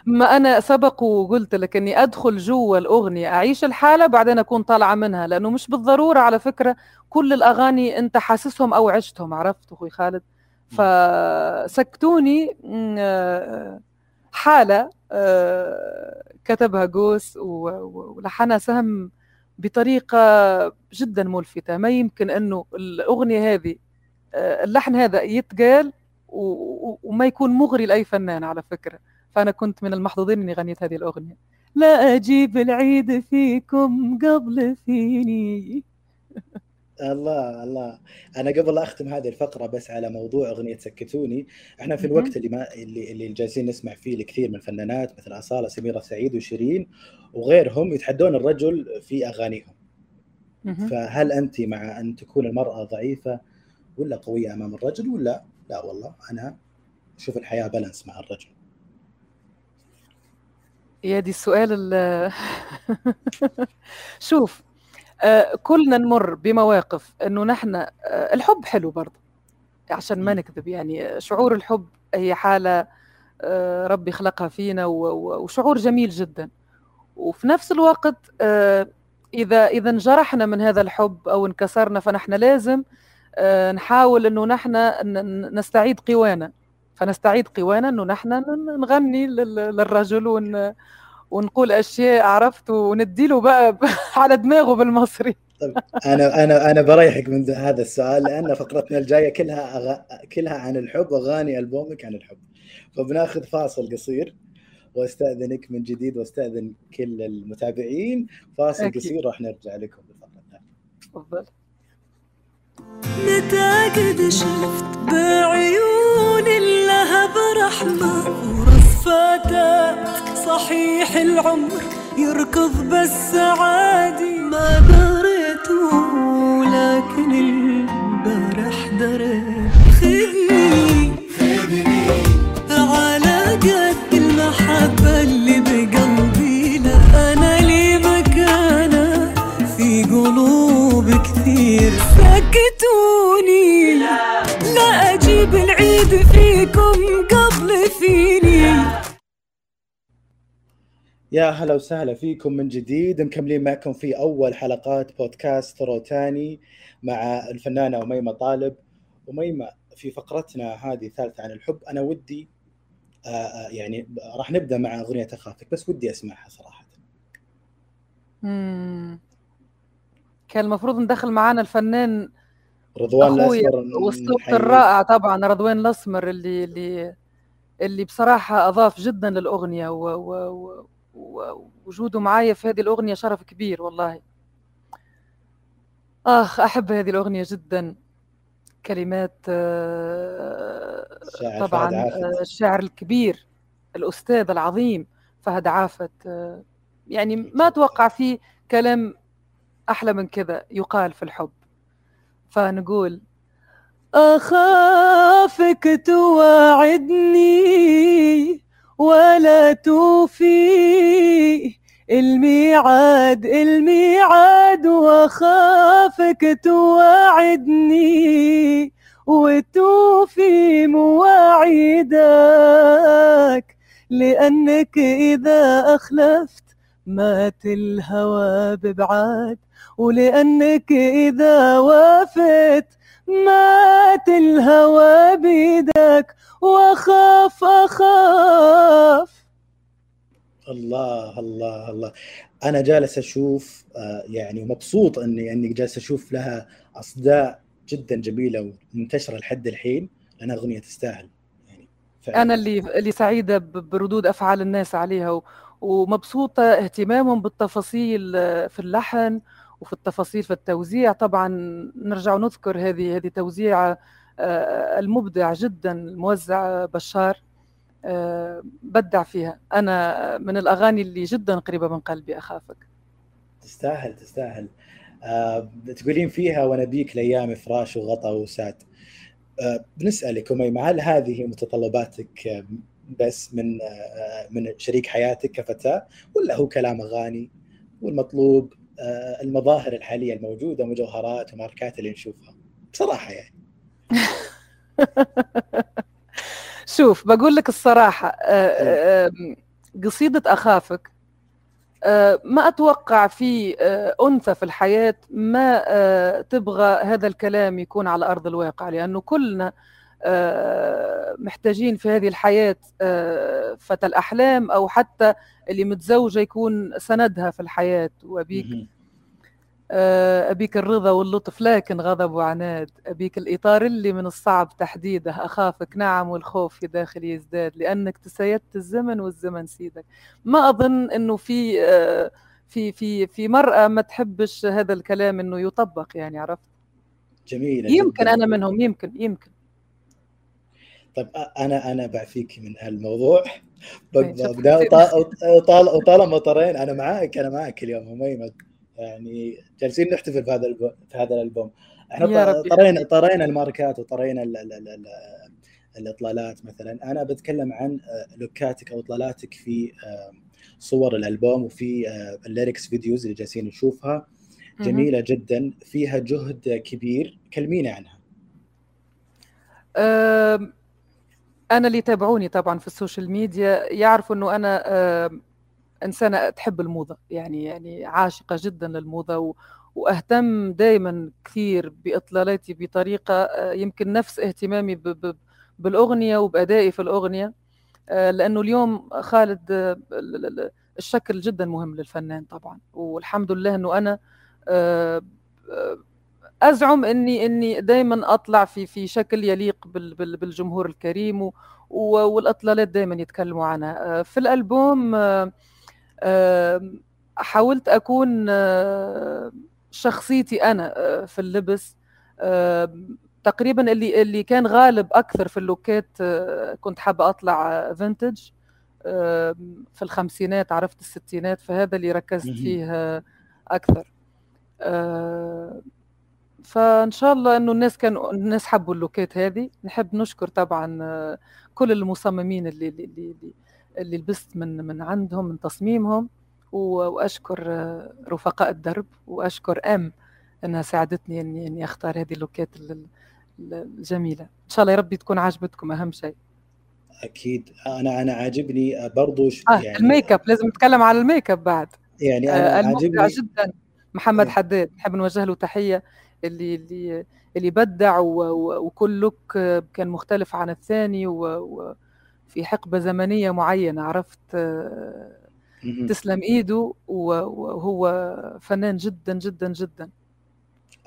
ما أنا سبق وقلت لك إني أدخل جوا الأغنية أعيش الحالة بعدين أكون طالعة منها لأنه مش بالضرورة على فكرة كل الأغاني أنت حاسسهم أو عشتهم عرفت أخوي خالد؟ فسكتوني آه، حالة آه، كتبها و- ولحنها سهم بطريقة جدا ملفتة ما يمكن أنه الأغنية هذه آه، اللحن هذا يتقال وما يكون مغري لأي فنان على فكرة. فأنا كنت من المحظوظين إني غنيت هذه الأغنية. لا أجيب العيد فيكم قبل فيني. الله الله. أنا قبل لا أختم هذه الفقرة بس على موضوع أغنية سكتوني. إحنا في. الوقت اللي ما اللي اللي جالسين نسمع فيه لكثير من الفنانات مثل أصالة سميرة سعيد وشيرين وغيرهم يتحدون الرجل في أغانيهم. فهل أنت مع أن تكون المرأة ضعيفة ولا قوية أمام الرجل ولا؟ لا والله أنا أشوف الحياة بالانس مع الرجل. يا دي السؤال ال- شوف آه، كلنا نمر بمواقف إنه نحن آه، الحب حلو برضه عشان ما. نكذب يعني شعور الحب هي حالة آه، ربي خلقها فينا وشعور جميل جدا وفي نفس الوقت إذا إذا انجرحنا من هذا الحب أو انكسرنا فنحن لازم نحاول إنه نحن نستعيد قوانا فنستعيد قوانا إنه نحن نغني لل- للرجل ون ونقول أشياء عرفت؟ ونديله بقى على دماغه بالمصري. أنا أنا أنا بريحك من هذا السؤال لأن فقرتنا الجاية كلها أغ... كلها عن الحب اغاني ألبومك عن الحب. فبناخذ فاصل قصير واستأذنك من جديد واستأذن كل المتابعين. فاصل أكيد. قصير راح نرجع لكم بالفقره الثانية تفضل. متى قد شفت بعيون اللهب رحمة ورفاتك صحيح العمر يركض بس عادي ما دريته لكن البارح دريت. خذني على قد المحبة اللي بقلبي لا أنا لي مكانة في قلوب كثير سكتوني لا أجيب العيد فيكم قبل فيني. يا هلا وسهلا فيكم من جديد مكملين معكم في أول حلقات بودكاست روتاني مع الفنانة أميمة طالب. أميمة في فقرتنا هذه الثالثة عن الحب أنا ودي آه، آه، يعني راح نبدأ مع أغنية اخافك بس ودي أسمعها صراحة. مم. كان المفروض ندخل معانا الفنان رضوان الأسمر والصوت. الرائع طبعا رضوان الأسمر اللي اللي اللي بصراحة أضاف جدا للأغنية و- و- و- ووجوده معايا في هذه الأغنية شرف كبير والله آخ أحب هذه الأغنية جدا كلمات آه، طبعا. آه، الشاعر الكبير الأستاذ العظيم فهد عافت آه، يعني ما أتوقع في كلام أحلى من كذا يقال في الحب. فنقول أخافك توعدني ولا توفي. الميعاد الميعاد وأخافك توعدني وتوفي مواعيدك. لأنك إذا أخلفت مات الهوى ببعاد ولأنك إذا وافت مات الهوى بيدك وأخاف أخاف الله الله الله أنا جالس أشوف آه، يعني مبسوط إني إني جالس أشوف لها أصداء جدا جميلة ومنتشرة لحد الحين لأنها أغنية تستاهل يعني فعلاً. أنا اللي اللي سعيدة بردود أفعال الناس عليها و- ومبسوطة اهتمامهم بالتفاصيل في اللحن وفي التفاصيل في التوزيع. طبعا نرجع نذكر هذه هذه توزيع آه، المبدع جدا الموزع بشار آه، بدع فيها. أنا من الأغاني اللي جدا قريبة من قلبي أخافك. تستاهل تستاهل. آه تقولين فيها ونبيك لأيام فراش وغطا وساد آه بنسألك هل هذه متطلباتك آه، بس من آه من شريك حياتك كفتاة ولا هو كلام اغاني والمطلوب آه المظاهر الحالية الموجودة مجوهرات وماركات اللي نشوفها. بصراحة يعني. شوف بقول لك الصراحة آه، قصيدة أخافك آه، ما أتوقع في أنثى في الحياة ما تبغى هذا الكلام يكون على أرض الواقع لأنه كلنا محتاجين في هذه الحياة آه، فتى الأحلام أو حتى اللي متزوجة يكون سندها في الحياة. وأبيك. آه، أبيك الرضا واللطف لكن غضب وعناد. أبيك الإطار اللي من الصعب تحديده. أخافك نعم والخوف في داخلي يزداد لأنك تسيدت الزمن والزمن سيدك. ما أظن أنه في آه، في في في مرأة ما تحبش هذا الكلام أنه يطبق يعني عرفت؟ جميلة يمكن جداً. أنا منهم يمكن يمكن. طيب أنا أنا بعفيك من هالموضوع. وطال وطالما طرين أنا معاك أنا معاك اليوم اميمه يعني جالسين نحتفل بهذا. في هذا الألبوم إحنا طرينا. طرينا الماركات وطرينا ال... ال... ال... ال... الإطلالات مثلا أنا بتكلم عن look اتك أو إطلالاتك في صور الألبوم وفي ال lyrics videos اللي جالسين نشوفها. جميلة جدا فيها جهد كبير كلميني عنها أنا اللي يتابعوني طبعا في ال social media يعرفوا أنه أنا آم، إنسانة تحب الموضة يعني يعني عاشقة جدا للموضة و... وأهتم دائما كثير بإطلالاتي بطريقة آه، يمكن نفس اهتمامي ب... ب... بالأغنية وبأدائي في الأغنية آه، لأنه اليوم خالد آه، ال- ال- ال- الشكل جدا مهم للفنان طبعا والحمد لله آه، آه، أزعم اني إني دائما أطلع في في شكل يليق بال- بال- بالجمهور الكريم والأطلالات دائما يتكلموا عنها. آه، في الألبوم آه، آه، حاولت أكون شخصيتي أنا في اللبس. تقريبا اللي اللي كان غالب أكثر في اللوكات كنت حابة أطلع vintage في الخمسينات عرفت الستينات فهذا اللي ركزت. فيه أكثر. فإن شاء الله إنه الناس كانوا الناس حبوا اللوكات هذه. نحب نشكر طبعا آه، كل المصممين اللي اللي اللي, اللي- لبست من من عندهم من تصميمهم. وأشكر آه، رفقاء الدرب. وأشكر أم إنها ساعدتني إني إني أختار هذه اللوكات ال- ال- الجميلة. إن شاء الله يا ربي تكون عجبتكم أهم شيء. أكيد. أنا أنا عاجبني برضو ش- آه يعني ال make up لازم نتكلم على ال make up بعد. يعني أنا آه، عاجبني جدا محمد إيه. حداد. نحب نوجه له تحية. اللي اللي اللي بدع وكل look كان مختلف عن الثاني وفي حقبة زمنية معينة عرفت. تسلم إيده وهو فنان جدا جدا جدا.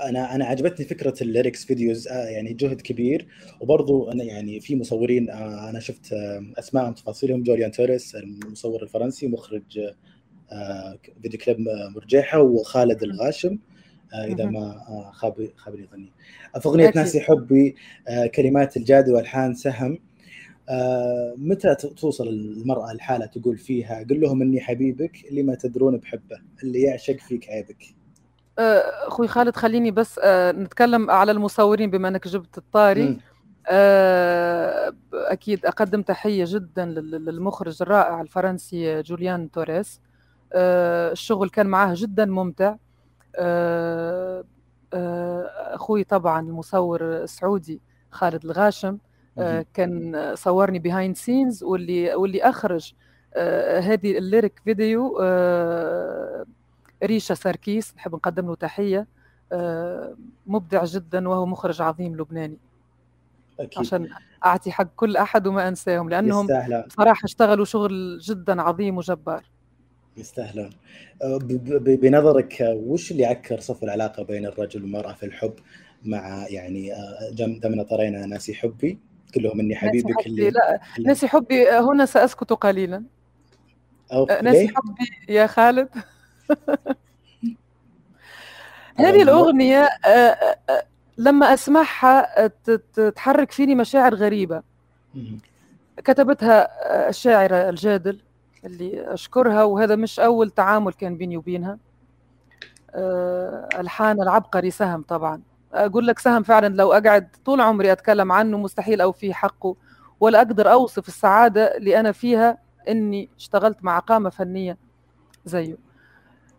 أنا أنا عجبتني فكرة ال lyrics videos آه يعني جهد كبير. وبرضو أنا يعني في مصورين آه أنا شفت آه اسمائهم تفاصيلهم. جوليان توريس المصور الفرنسي مخرج فيديو كليب مرجحه وخالد الغاشم. إذا. ما آه خاب خابني ظني. في اغنيه أكيد. ناسي حبي آه كلمات الجاد والحان سهم. آه متى توصل المرأة الحاله تقول فيها قل لهم إني حبيبك اللي ما تدرون بحبه اللي يعشق فيك عيبك؟ أخوي خالد خليني بس نتكلم على المصورين بما إنك جبت الطاري. أكيد أقدم تحية جدا لل- للمخرج الرائع الفرنسي جوليان توريس. الشغل كان معاه جدا ممتع. أخوي طبعا المصور السعودي خالد الغاشم آه،. كان صورني behind scenes واللي واللي أخرج آه، هذه ال lyric video آه، ريشا ساركيس نحب نقدم له تحية آه، مبدع جدا وهو مخرج عظيم لبناني. أكيد. عشان أعطي حق كل أحد وما أنساهم لأنهم بصراحة اشتغلوا شغل جدا عظيم وجبار. يستاهلون. أه، بنظرك أه، وش اللي عكر صف العلاقة بين الرجل والمرأة في الحب مع يعني أه، دمنا طرينا ناسي حبي؟ كلهم إني ناسي حبيبك حبي اللي لا اللي- ناسي حبي هنا سأسكت قليلا. أو ناسي؟ حبي يا خالد. هذه آه، لما أسمعها آه، ت- ت- تحرك فيني مشاعر غريبة. مهم. كتبتها الشاعرة الجادل. اللي أشكرها وهذا مش أول تعامل كان بيني وبينها. آه، ألحان العبقري سهم طبعا. أقول لك سهم فعلا لو أقعد طول عمري أتكلم عنه مستحيل أوفي حقه ولا أقدر أوصف السعادة اللي أنا فيها إني اشتغلت مع قامة فنية زيه.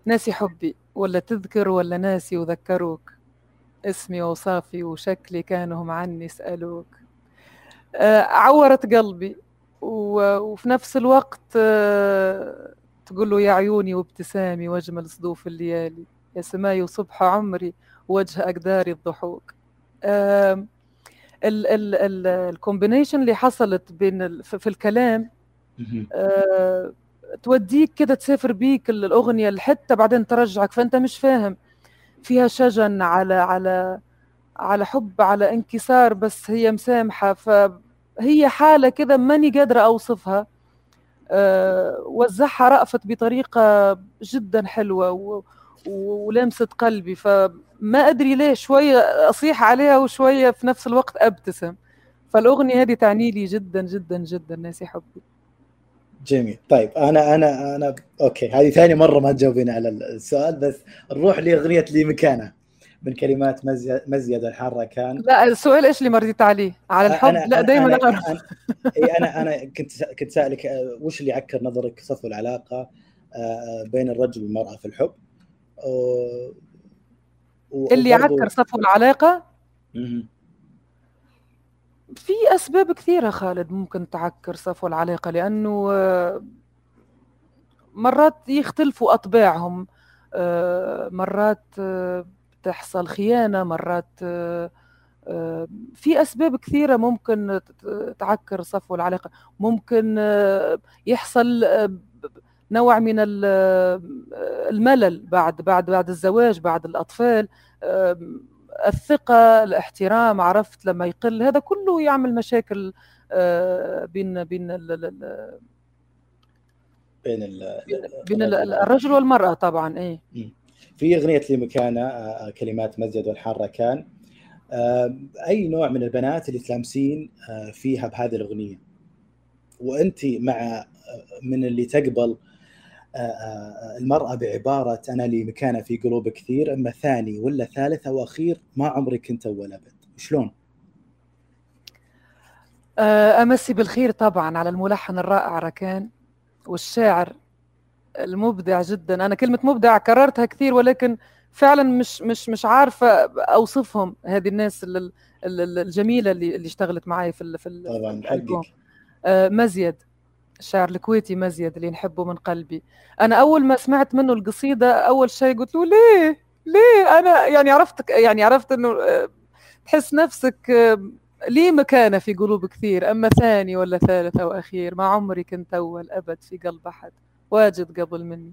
ناسي حبي ولا تذكر ولا ناسي وذكروك اسمي وصافي وشكلي كانوا هم عني يسألوك آه، عورت قلبي. وفي نفس الوقت آه، تقول له يا عيوني وابتسامي وأجمل صدوف الليالي. يا سماي وصبح عمري وجه أقداري الضحوك. ال combination اللي حصلت بين في الكلام. آه، توديك كده تسافر بيك ال- الأغنية لحتة بعدين ترجعك فأنت مش فاهم. فيها شجن على على على حب على انكسار بس هي مسامحة فهي حالة كده ماني قادرة أوصفها. آه، وزعها رأفت بطريقة جدا حلوة و- و- ولمست قلبي. فما أدري ليه شوية أصيح عليها وشوية في نفس الوقت أبتسم. فالأغنية هذه تعني لي جدا جدا جدا ناسي حبي. جميل. طيب أنا أنا أنا أوكي. هذه ثاني مرة ما تجاوبين على السؤال بس نروح لأغنية لي مكانه من كلمات مزيد مزيد الحاره كان. لا السؤال إيش اللي مريت عليه؟ على الحب؟ أنا- لا أنا- دائما أنا أنا أنا إي أنا أنا كنت كنت سألك آه، وش اللي عكر نظرك صفو العلاقة آه، بين الرجل والمرأة في الحب؟ اللي عكر صفو العلاقة؟ مهم. في أسباب كثيرة خالد ممكن تعكر صفو العلاقة لأنه آه، مرات يختلفوا أطباعهم آه، مرات آه، تحصل خيانة مرات آه، آه، في أسباب كثيرة ممكن تعكر صفو العلاقة. ممكن آه، يحصل نوع من ال- الملل بعد بعد بعد الزواج بعد الأطفال آه، الثقة الاحترام عرفت لما يقل. هذا كله يعمل مشاكل بين بين بين بين ال- الرجل والمرأة طبعا إيه. في أغنية لي مكانه آه، كلمات مزيد والحارة كان. آه، أي نوع من البنات اللي تلامسين آه، فيها بهذه الأغنية؟ وأنت مع آه، من اللي تقبل آه، آه، المرأة بعبارة أنا لي مكانة في قلوب كثير أما ثاني ولا ثالث أو أخير ما عمري كنت أول أبد؟ شلون؟ آه، أمسي بالخير طبعا على الملحن الرائع ركان والشاعر المبدع جدا. أنا كلمة مبدع كررتها كثير ولكن فعلا مش مش مش عارفة أوصفهم هذه الناس ال- ال- ال- الجميلة اللي اللي اشتغلت معي في ال- في ال- طبعا حقك. آه، مزيد. الشاعر الكويتي مزيد اللي نحبه من قلبي. أنا أول ما سمعت منه القصيدة أول شيء قلت له ليه؟ ليه؟ أنا يعني عرفت يعني عرفت إنه آه، تحس نفسك آه، لي مكانة في قلوب كثير. أما ثاني ولا ثالث أو أخير ما عمري كنت أول أبد في قلب أحد. واجد قبل مني.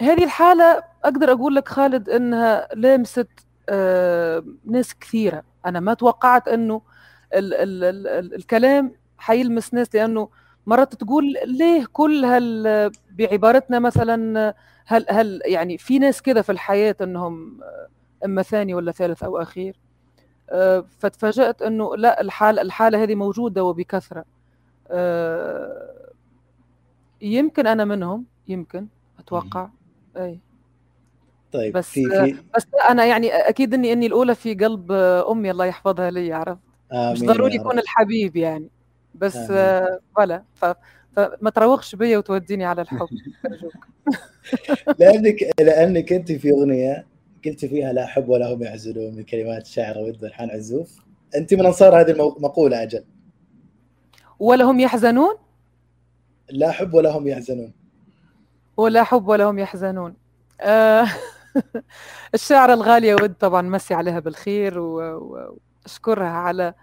هذه الحالة أقدر أقول لك خالد إنها لامست آم، ناس كثيرة. أنا ما توقعت إنه ال ال ال ال الكلام حيلمس ناس لأنه مرات تقول ليه كل هال بعبارتنا مثلا هل هل يعني في ناس كده في الحياة إنهم إما ثاني ولا ثالث أو أخير؟ فتفاجأت إنه لا الحالة الحالة هذه موجودة وبكثرة. يمكن أنا منهم يمكن أتوقع. إي. طيب بس في في بس أنا يعني أكيد إني إني الأولى في قلب أمي الله يحفظها لي عرفت؟ مش ضروري يكون الحبيب يعني. بس آه، فلا ف- فما تروخش بيا وتوديني على الحب. أرجوك. لانك لأنك أنت في أغنية قلت فيها لا حب ولا هم يحزنون من كلمات الشاعر ود الحان عزوف. أنت من أنصار هذه المقوله أجل. ولا هم يحزنون؟ لا حب ولا هم يحزنون. ولا حب ولا هم يحزنون. آه، الشاعرة الغالية ود طبعا مسي عليها بالخير وأشكرها على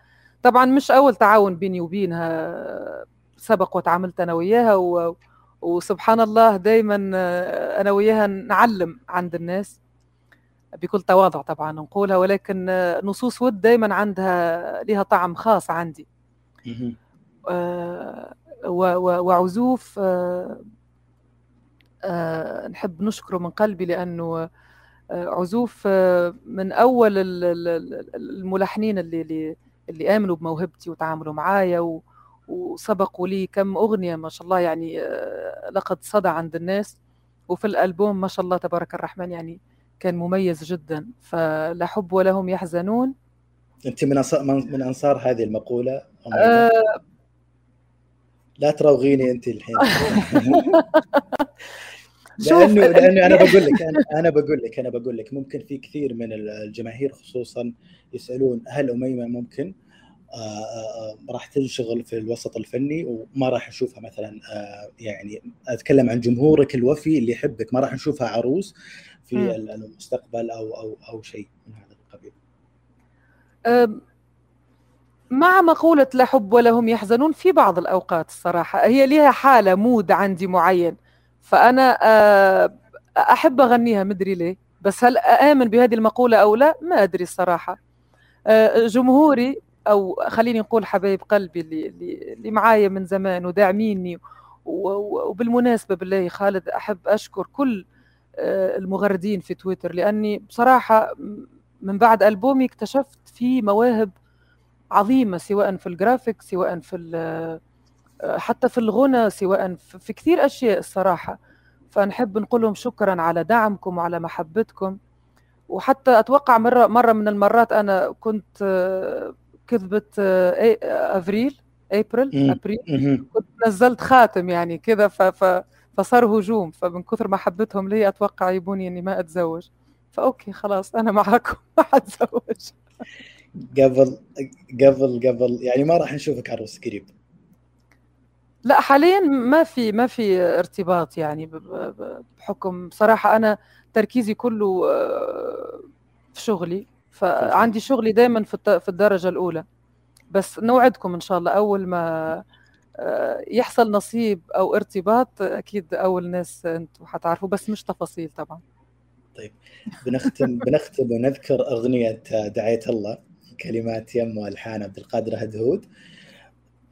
طبعا مش أول تعاون بيني وبينها سبق وتعاملت أنا وياها و... وسبحان الله دائما أنا وياها نعلم عند الناس بكل تواضع طبعا نقولها ولكن نصوص ود دائما عندها لها طعم خاص عندي. آه، وعزوف آه، آه، نحب نشكره من قلبي لأنه آه، عزوف من أول ال- ال- ال- الملحنين اللي اللي اللي آمنوا بموهبتي وتعاملوا معايا وسبقوا لي كم أغنية ما شاء الله يعني لقد صدى عند الناس وفي الألبوم ما شاء الله تبارك الرحمن يعني كان مميز جدا فلا حب ولا هم يحزنون أنت من من أنصار هذه المقولة؟ آه، لا تروغيني انت الحين. لأنه لأنه أنا بقول لك أنا أنا بقول لك أنا بقول لك ممكن في كثير من الجماهير خصوصا يسألون هل أميمة ممكن؟ آه، آه، آه، راح تنشغل في الوسط الفني وما راح نشوفها مثلا يعني أتكلم عن جمهورك الوفي اللي يحبك ما راح نشوفها عروس في المستقبل أو أو أو شيء من هذا القبيل. مع مقولة لا حب ولا هم يحزنون في بعض الأوقات الصراحة. هي لها حالة مود عندي معين. فأنا آه، أحب أغنيها مدري ليه. بس هل آمن بهذه المقولة أو لا؟ ما أدري الصراحة. آه، جمهوري أو خليني نقول حبايب قلبي اللي, اللي معايا من زمان وداعميني وبالمناسبة بالله خالد أحب أشكر كل آه، المغردين في تويتر. لأني بصراحة من بعد ألبومي اكتشفت في مواهب عظيمة سواء في الجرافيك سواء في ال- حتى في الغنى سواء في كثير أشياء الصراحة فنحب نقول لهم شكرا على دعمكم وعلى محبتكم وحتى أتوقع مرة مرة من المرات أنا كنت آه، كذبت آه، آه، مم. أبريل مهم. كنت نزلت خاتم يعني كذا. فصار هجوم فمن كثر محبتهم لي أتوقع يبوني إني ما أتزوج فأوكي خلاص أنا معاكم ما حتزوج قبل قبل قبل يعني ما راح نشوفك عروس قريب لا حاليا ما في ما في ارتباط يعني بحكم بصراحة أنا تركيزي كله آه، في شغلي فعندي شغلي دائما في الدرجة الأولى. بس نوعدكم إن شاء الله. أول ما آه، يحصل نصيب أو ارتباط أكيد أول ناس أنتم حتعرفوا بس مش تفاصيل طبعا. بنختم بنختم ونذكر أغنية دعايه الله. كلمات يم والحان عبد القادر هدهود.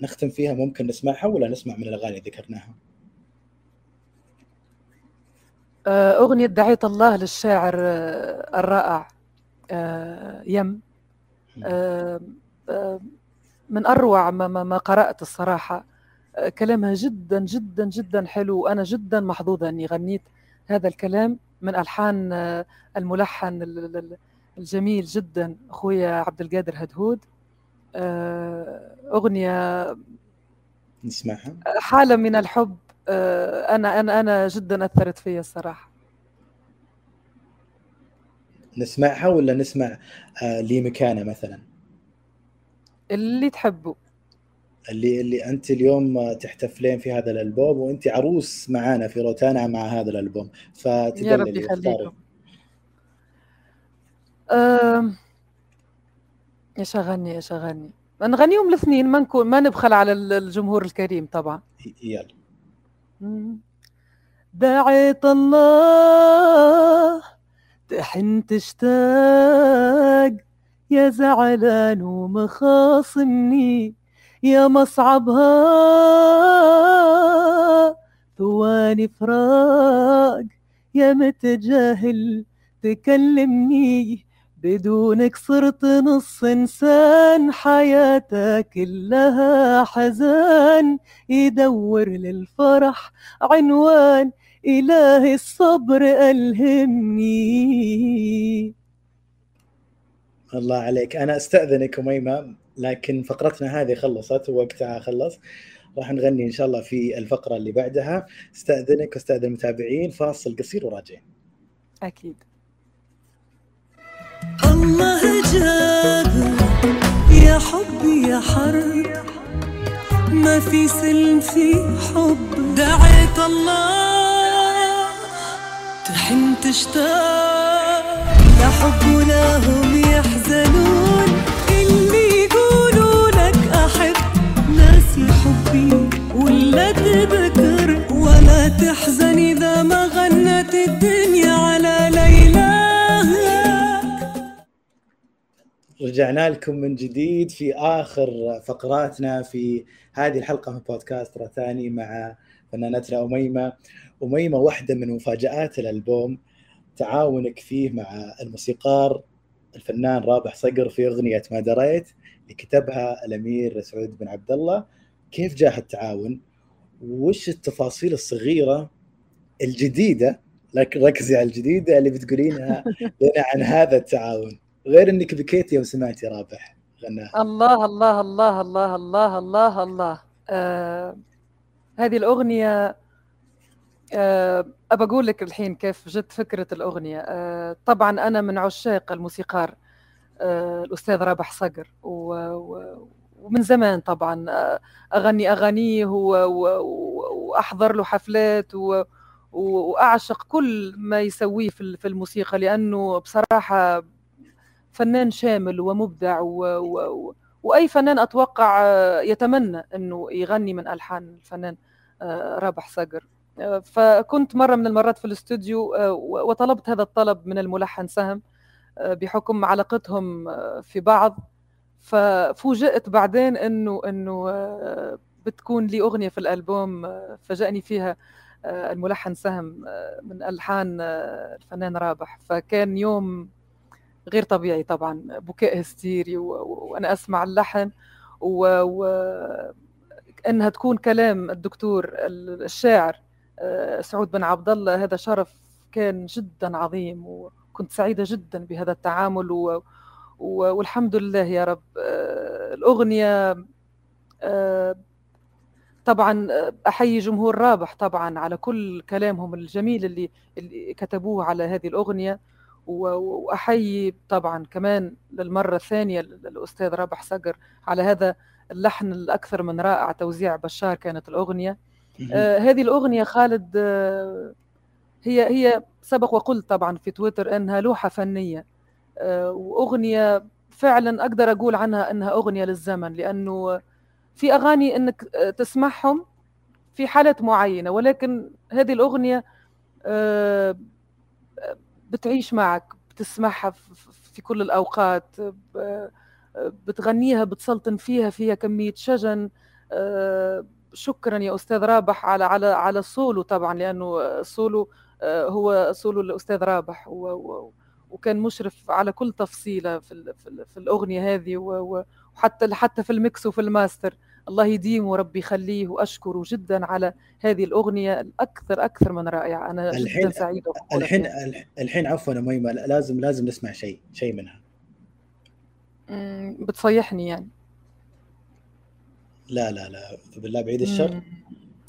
نختم فيها ممكن نسمعها ولا نسمع من الأغاني اللي ذكرناها؟ آه، أغنية دعيت الله للشاعر آه، الرائع آه، يم. من أروع ما, ما, ما قرأت الصراحة. آه، كلامها جدا جدا جدا حلو وأنا جدا محظوظة أني غنيت هذا الكلام من ألحان آه، الملحن ال- ال- الجميل جدا أخويا عبد القادر هدهود. آه، أغنية نسمعها؟ حالة من الحب. آه، أنا أنا أنا جدا أثرت فيا الصراحة. نسمعها ولا نسمع آه لي مكانة مثلا؟ اللي تحبوا اللي اللي أنت اليوم تحتفلين في هذا الألبوم وأنت عروس معانا في روتانا مع هذا الألبوم يا رب فتدللي يخليكم. أم، إيش اغني إيش اغني نغنيهم الاثنين ما نكون ما نبخل على ال- الجمهور الكريم طبعا. يلا. دعيت الله تحن تشتاق. يا زعلان ومخاصمني يا مصعبها. ثواني فراق يا متجاهل تكلمني. بدونك صرت نص إنسان حياتك كلها حزان. يدور للفرح عنوان إله الصبر ألهمني. الله عليك. أنا أستأذنك أميمة لكن فقرتنا هذه خلصت ووقتها خلص. راح نغني إن شاء الله في الفقرة اللي بعدها. أستأذنك وأستأذن المتابعين فاصل قصير وراجعين. أكيد. الله جاب يا حبي يا حرب. ما في سلم في حب. دعيت الله تحن تشتاق. لحب ولا هم يحزنون. اللي يقولوا لك أحب. ناسي حبي ولا تذكر. ولا تحزن إذا ما غنت الدنيا على ليلاك رجعنا لكم من جديد في آخر فقراتنا في هذه الحلقة من بودكاست روتاني مع فنانتنا أميمة. أميمة واحدة من مفاجآت الألبوم. تعاونك فيه مع الموسيقار الفنان رابح صقر في أغنية ما دريت اللي كتبها الأمير سعود بن عبد الله. كيف جاء التعاون؟ وش التفاصيل الصغيرة الجديدة لكن ركزي على الجديدة اللي بتقولينها لنا عن هذا التعاون؟ غير إنك بكيتي يوم سمعتي رابح غناها الله الله الله الله الله الله الله. آه هذه الأغنية آه أبى أقول لك الحين كيف جت فكرة الأغنية. آه طبعا أنا من عشاق الموسيقار آه الأستاذ رابح صقر و و ومن زمان طبعا آه، أغني أغانيه وأحضر له حفلات وأعشق كل ما يسويه في الموسيقى لأنه بصراحة فنان شامل ومبدع و... و... وأي فنان أتوقع آه، يتمنى إنه يغني من ألحان الفنان آه، رابح صقر. آه، فكنت مرة من المرات في الاستوديو وطلبت هذا الطلب من الملحن سهم بحكم علاقتهم في بعض. ففوجئت بعدين إنه إنه بتكون لي أغنية في الألبوم فاجأني فيها الملحن سهم من ألحان الفنان رابح. فكان يوم غير طبيعي طبعا بكاء هستيري وأنا أسمع اللحن و... و... إنها تكون كلام الدكتور ال- الشاعر آه، سعود بن عبد الله. هذا شرف كان جدا عظيم وكنت سعيدة جدا بهذا التعامل و... و... والحمد لله يا رب. آه، الأغنية آه، طبعا أحيي جمهور رابح طبعا على كل كلامهم الجميل اللي اللي كتبوه على هذه الأغنية. وأحيي طبعا كمان للمرة الثانية للأستاذ رابح صقر على هذا اللحن الأكثر من رائع توزيع بشار كانت الأغنية. آه هذه الأغنية خالد آه هي هي سبق وقلت طبعا في تويتر أنها لوحة فنية. آه وأغنية فعلا أقدر أقول عنها أنها أغنية للزمن لأنه في أغاني إنك آه، تسمعهم في حالات معينة ولكن هذه الأغنية آه، بتعيش معك بتسمعها في- كل الأوقات بتغنيها بتسلطن فيها فيها كمية شجن آه، شكرا يا أستاذ رابح على على على السولو طبعا لأنه السولو آه، هو سولو الأستاذ رابح وكان مشرف على كل تفصيلة في في, ال- في الأغنية هذه وحتى حتى في ال mix وفي الماستر. الله يديمه وربي يخليه وأشكره جدا على هذه الأغنية الأكثر أكثر من رائعة. أنا الحين- جدا وفخورة الحين. الحين عفوا ميمة لازم لازم نسمع شيء شيء منها. بتصيحني يعني. لا لا لا بالله بعيد الشر. مم.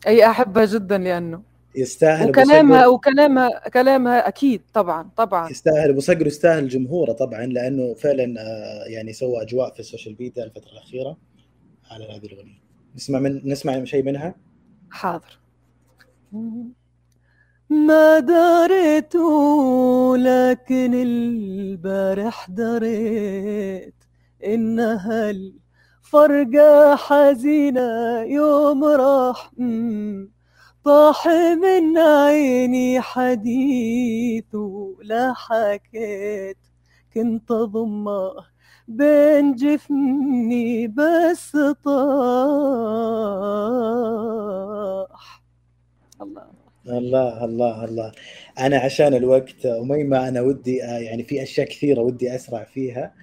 أي أحبها جدا لأنه يستاهل وكلامها وكلامها كلامها أكيد طبعا طبعا. يستاهل أبو صقر يستاهل جمهوره طبعا لأنه فعلا آه، يعني سوى أجواء في ال social media الفترة الأخيرة. على هذه الأغنية. نسمع من نسمع شيء منها؟ حاضر. ما دريت لكن البارح دريت إنها الفرقة حزينة. يوم راح. طاح من عيني حديث ولا حكيت. كنت أضمه بين جفني بس طاح الله. الله الله الله. أنا عشان الوقت اميمه أنا ودي آه، يعني في أشياء كثيرة ودي أسرع فيها.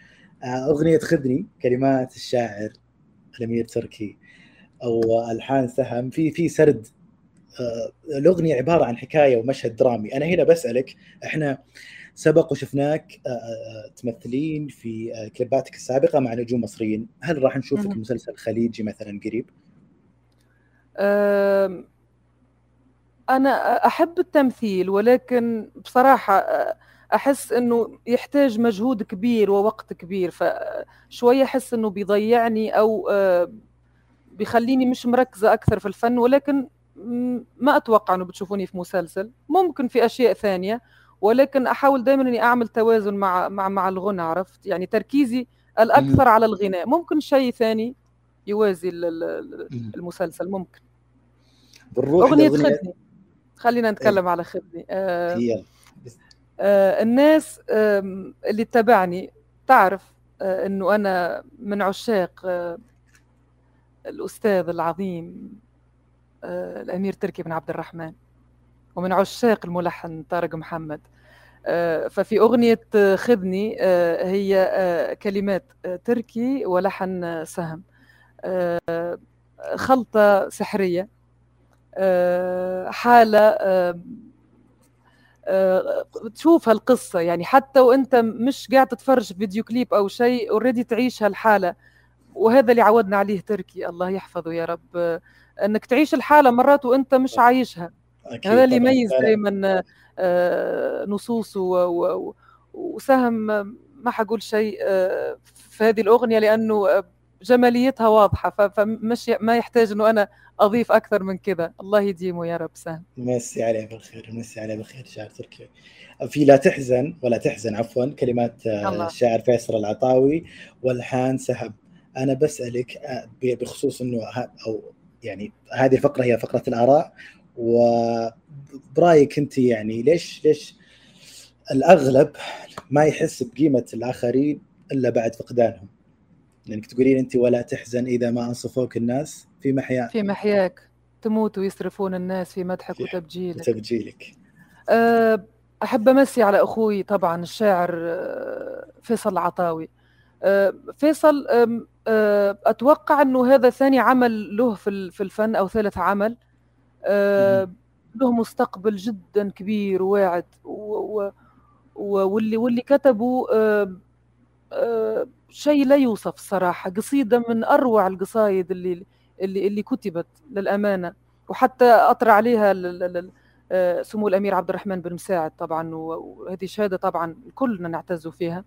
آه، أغنية خذني كلمات الشاعر الأمير تركي أو ألحان سهم. في في سرد. آه، الأغنية عبارة عن حكاية ومشهد درامي. أنا هنا بسألك إحنا سبق وشفناك تمثلين في كليباتك السابقة مع نجوم مصريين. هل راح نشوفك مسلسل خليجي مثلا قريب؟ أنا أحب التمثيل ولكن بصراحة أحس إنه يحتاج مجهود كبير ووقت كبير فشويه أحس إنه بيضيعني أو بيخليني مش مركزة أكثر في الفن ولكن ما أتوقع إنه بتشوفوني في مسلسل. ممكن في أشياء ثانية. ولكن أحاول دائما إني أعمل توازن مع مع مع الغنى عرفت؟ يعني تركيزي الأكثر على الغناء. ممكن شيء ثاني يوازي المسلسل ممكن. أغنية خدني. خلينا نتكلم إيه. على خدني. آه آه الناس آه اللي تتابعني تعرف آه إنه أنا من عشاق آه الأستاذ العظيم آه الأمير تركي بن عبد الرحمن. ومن عشاق الملحن طارق محمد. آه ففي أغنية خذني آه هي آه كلمات تركي ولحن سهم. خلطة سحرية. حالة تشوف هالقصة يعني حتى وأنت مش قاعد تتفرج فيديو كليب أو شيء already تعيش هالحالة. وهذا اللي عودنا عليه تركي الله يحفظه يا رب. إنك تعيش الحالة مرات وأنت مش عايشها. هذا اللي يميز دائما نصوصه وسهم ما حقول شيء في هذه الأغنية لأنه جماليتها واضحة فمش ما يحتاج أنه أنا أضيف أكثر من كذا. الله يديمه يا رب سام مسي عليه بالخير مسي عليه بالخير شاعر تركي. في لا تحزن ولا تحزن عفوا كلمات الله. الشاعر فيصل العطاوي والحان سحب أنا بسألك آه، بخصوص إنه أو يعني هذه الفقرة هي فقرة الآراء وبرأيك أنت يعني ليش ليش الأغلب ما يحس بقيمة الآخرين إلا بعد فقدانهم؟ لانك تقولين أنت ولا تحزن إذا ما أنصفوك الناس في محياك. في محياك. تموت ويصرفون الناس في مدحك وتبجيلك. وتبجيلك. أه، أحب أمسي على أخوي طبعا الشاعر أه، فيصل العطاوي. أه، فيصل أتوقع إنه هذا ثاني عمل له في الفن أو ثالث عمل. له مستقبل جدا كبير وواعد. واللي واللي كتبه شيء لا يوصف الصراحة قصيدة من أروع القصايد اللي اللي اللي كتبت للأمانة. وحتى أطرى عليها آه، سمو الأمير عبد الرحمن بن مساعد طبعا. وهذه شهادة طبعا كلنا نعتز فيها.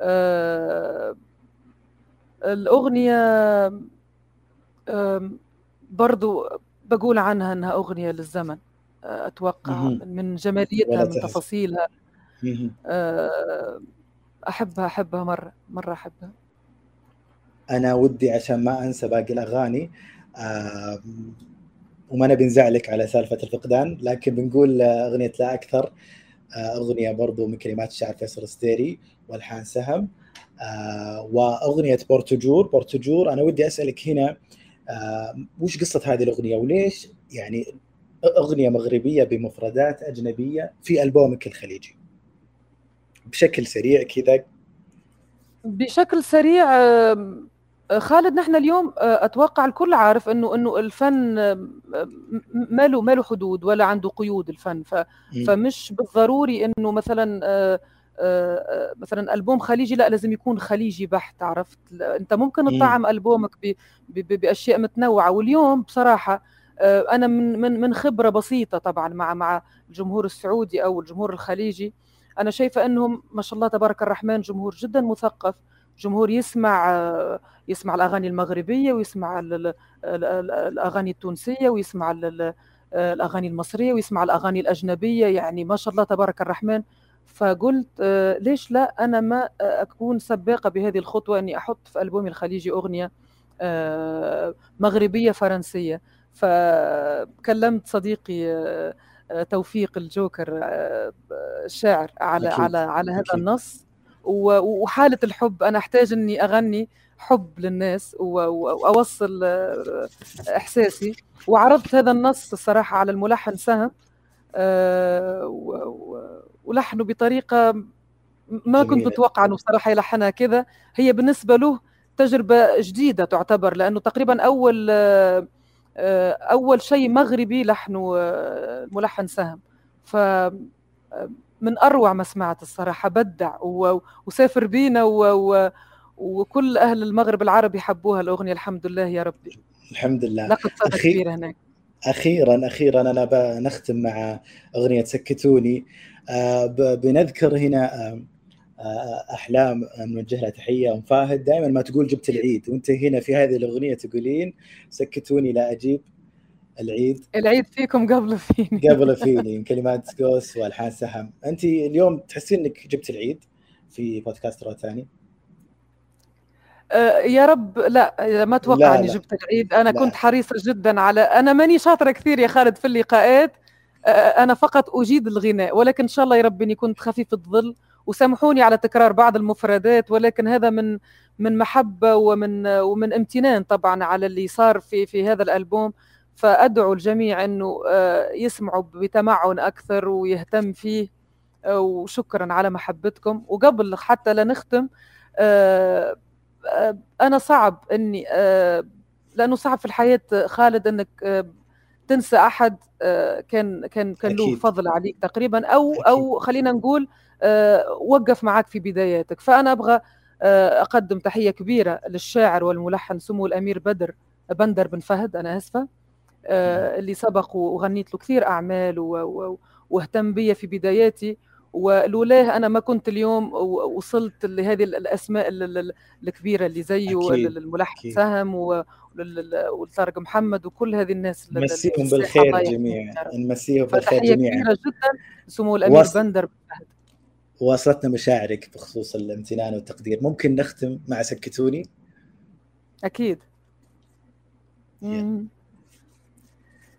آه، الأغنية برضو بقول عنها أنها أغنية للزمن آه، أتوقع من جماليتها من تفاصيلها. أحبها أحبها مرة مرة أحبها. أنا ودي عشان ما أنسى باقي الأغاني آه وما نبي نزعلك على سالفة الفقدان لكن بنقول أغنية لا أكثر آه أغنية برضو من كلمات الشاعر فيصل الستيري والحان سهم آه وأغنية بورتجور. بورتجور أنا ودي أسألك هنا آه وش قصة هذه الأغنية؟ وليش يعني أغنية مغربية بمفردات أجنبية في ألبومك الخليجي؟ بشكل سريع كذا. بشكل سريع خالد نحن اليوم آه، أتوقع الكل عارف إنه إنه الفن ما له ما له حدود ولا عنده قيود الفن. فمش بالضروري إنه مثلا آه، آه، مثلا ألبوم خليجي لا لازم يكون خليجي بحت عرفت؟ أنت ممكن تطعم ألبومك بأشياء متنوعة. واليوم بصراحة أنا من من من خبرة بسيطة طبعا مع مع الجمهور السعودي أو الجمهور الخليجي. أنا شايفة انهم ما شاء الله تبارك الرحمن جمهور جدا مثقف. جمهور يسمع يسمع الأغاني المغربية ويسمع الأغاني التونسية ويسمع الأغاني المصرية ويسمع الأغاني الأجنبية. يعني ما شاء الله تبارك الرحمن. فقلت ليش لا أنا ما أكون سباقة بهذه الخطوة إني أحط في البومي الخليجي أغنية مغربية فرنسية فكلمت صديقي توفيق الجوكر الشاعر على أكيد. على على هذا أكيد. النص وحالة الحب أنا أحتاج إني أغني حب للناس وأوصل إحساسي وعرضت هذا النص الصراحة على الملحن سهم ولحنه بطريقة ما كنت متوقعة إنه صراحة يلحنها كذا. هي بالنسبة له تجربة جديدة تعتبر لأنه تقريبا أول أول شيء مغربي لحنه الملحن سهم. ف من أروع ما سمعت الصراحة بدع وسافر بينا. وكل أهل المغرب العربي حبوها الأغنية الحمد لله يا ربي. الحمد لله. لقد أخي... كبيرة هناك. أخيرا أخيرا أنا بنختم مع أغنية سكتوني. آه بنذكر هنا آه أحلام نوجه لها تحية. أم فاهد دائما ما تقول جبت العيد. وأنت هنا في هذه الأغنية تقولين سكتوني لا أجيب العيد. العيد فيكم قبل فيني. قبل فيني كلمات قوس والحان سهم. أنت اليوم تحسين إنك جبت العيد في بودكاست روتاني أه يا رب لا ما أتوقع أني جبت العيد أنا لا. كنت حريصة جدا على أنا ماني شاطرة كثير يا خالد في اللقاءات أه أنا فقط أجيد الغناء ولكن إن شاء الله يا رب إني كنت خفيف الظل وسامحوني على تكرار بعض المفردات ولكن هذا من من محبة ومن ومن امتنان طبعا على اللي صار في في هذا الألبوم فأدعو الجميع إنه آه، يسمعوا بتمعن أكثر ويهتم فيه آه، وشكرا على محبتكم وقبل حتى لا نختم آه، أنا صعب إني لأنه صعب في الحياة خالد إنك تنسى أحد كان كان كان له فضل عليك تقريبا أو أكيد. أو خلينا نقول وقف معك في بداياتك. فأنا أبغى أقدم تحية كبيرة للشاعر والملحن سمو الأمير بدر بندر بن فهد أنا آسفة. آه، اللي سبق وغنيت له كثير أعمال واهتم بي في بداياتي. ولولاه أنا ما كنت اليوم وصلت لهذه الأسماء الكبيرة اللي زيه الملحن سهم والطارق محمد وكل هذه الناس نمسيهم بالخير جميعا نمسيهم بالخير جميعا. كبيرة جدا سمو الأمير وص... بندر واصلتنا مشاعرك بخصوص الامتنان والتقدير. ممكن نختم مع سكتوني؟ أكيد.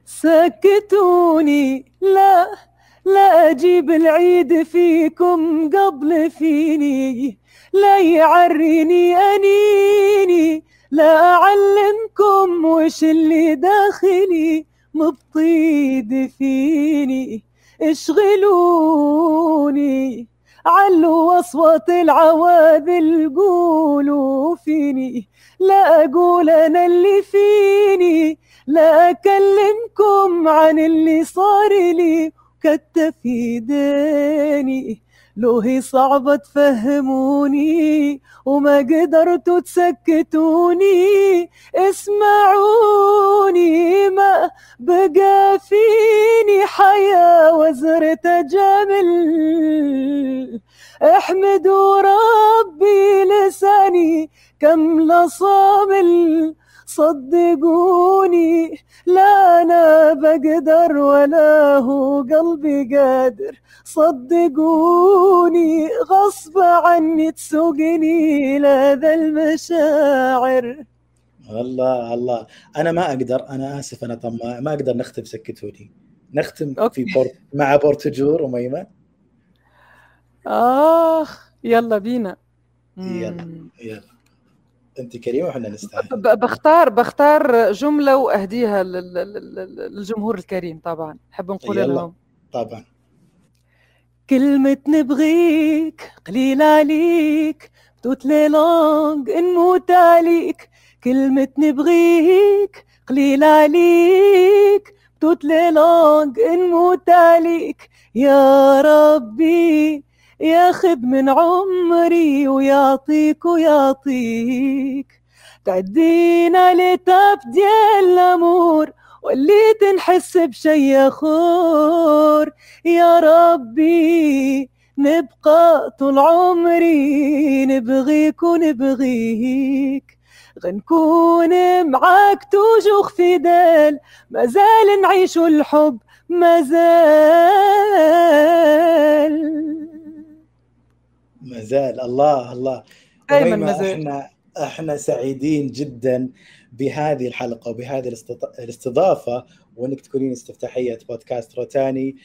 سكتوني لا. لا أجيب العيد فيكم قبل فيني لا يعريني أنيني لا أعلمكم وش اللي داخلي مبطيد فيني. اشغلوني علوا أصوات العواذل قولوا فيني. لا أقول أنا اللي فيني لا أكلمكم عن اللي صار لي. كتف ايديني لو هي صعبة تفهموني وما قدرتوا تسكتوني. اسمعوني ما بقى فيني حياة وزرت جمل احمدوا ربي لساني كم لصامل. صدقوني لا أنا بقدر ولا هو قلبي قادر. صدقوني غصب عني تسوقني لذا المشاعر. الله الله. أنا ما أقدر أنا آسف أنا طماع ما أقدر نختم سكتوني. نختم أوكي. في بورت مع بورتجور وميمة. آخ يلا بينا. يلا يلا. أنت كريمة وحنا نستاهل. بختار بختار جملة وأهديها للجمهور الكريم طبعا. نحب نقول لهم. طبعا. كلمة نبغيك قليل عليك توت لي لونج نموت عليك. كلمة نبغيك قليل عليك توت لي لونج نموت عليك. يا ربي ياخذ من عمري ويعطيك ويعطيك. تعدينا لتاب ديال الأمور واللي تنحس بشي خور يا ربي نبقى طول عمري نبغيك ونبغيك. غنكون معاك توجوخ في دال مازال نعيش الحب مازال ما زال الله الله. دائما ما زال إحنا إحنا سعيدين جدا بهذه الحلقة وبهذه الاستضافة وإنك تكونين استفتاحية بودكاست روتاني.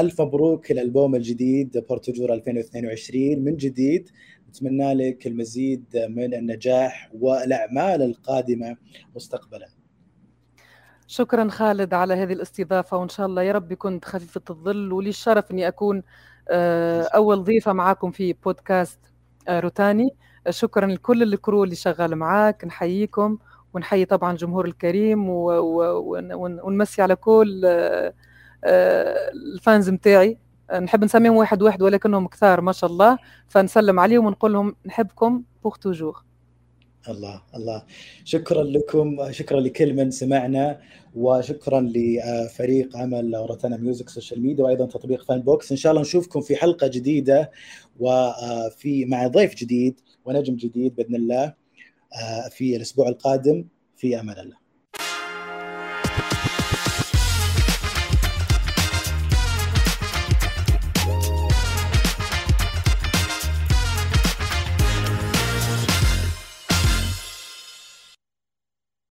ألف مبروك الالبوم الجديد بورتجور 2022 من جديد نتمنى لك المزيد من النجاح والأعمال القادمة مستقبلا. شكرا خالد على هذه الاستضافة وإن شاء الله يا رب كنت خفيفه الظل ولي الشرف إني أكون أول ضيفة معاكم في بودكاست آه، روتاني. شكرا لكل الكرو اللي شغال معاك. نحييكم ونحيي طبعا الجمهور الكريم ونمسي على كل الفانز متاعي. نحب نسميهم واحد واحد ولكنهم كثار ما شاء الله. فنسلم عليهم ونقول لهم نحبكم pour toujours الله الله. شكرا لكم شكرا لكل من سمعنا وشكرا لفريق عمل روتانا ميوزك social media وأيضا تطبيق فان بوكس إن شاء الله نشوفكم في حلقة جديدة وفي مع ضيف جديد ونجم جديد بإذن الله في الأسبوع القادم. في أمان الله.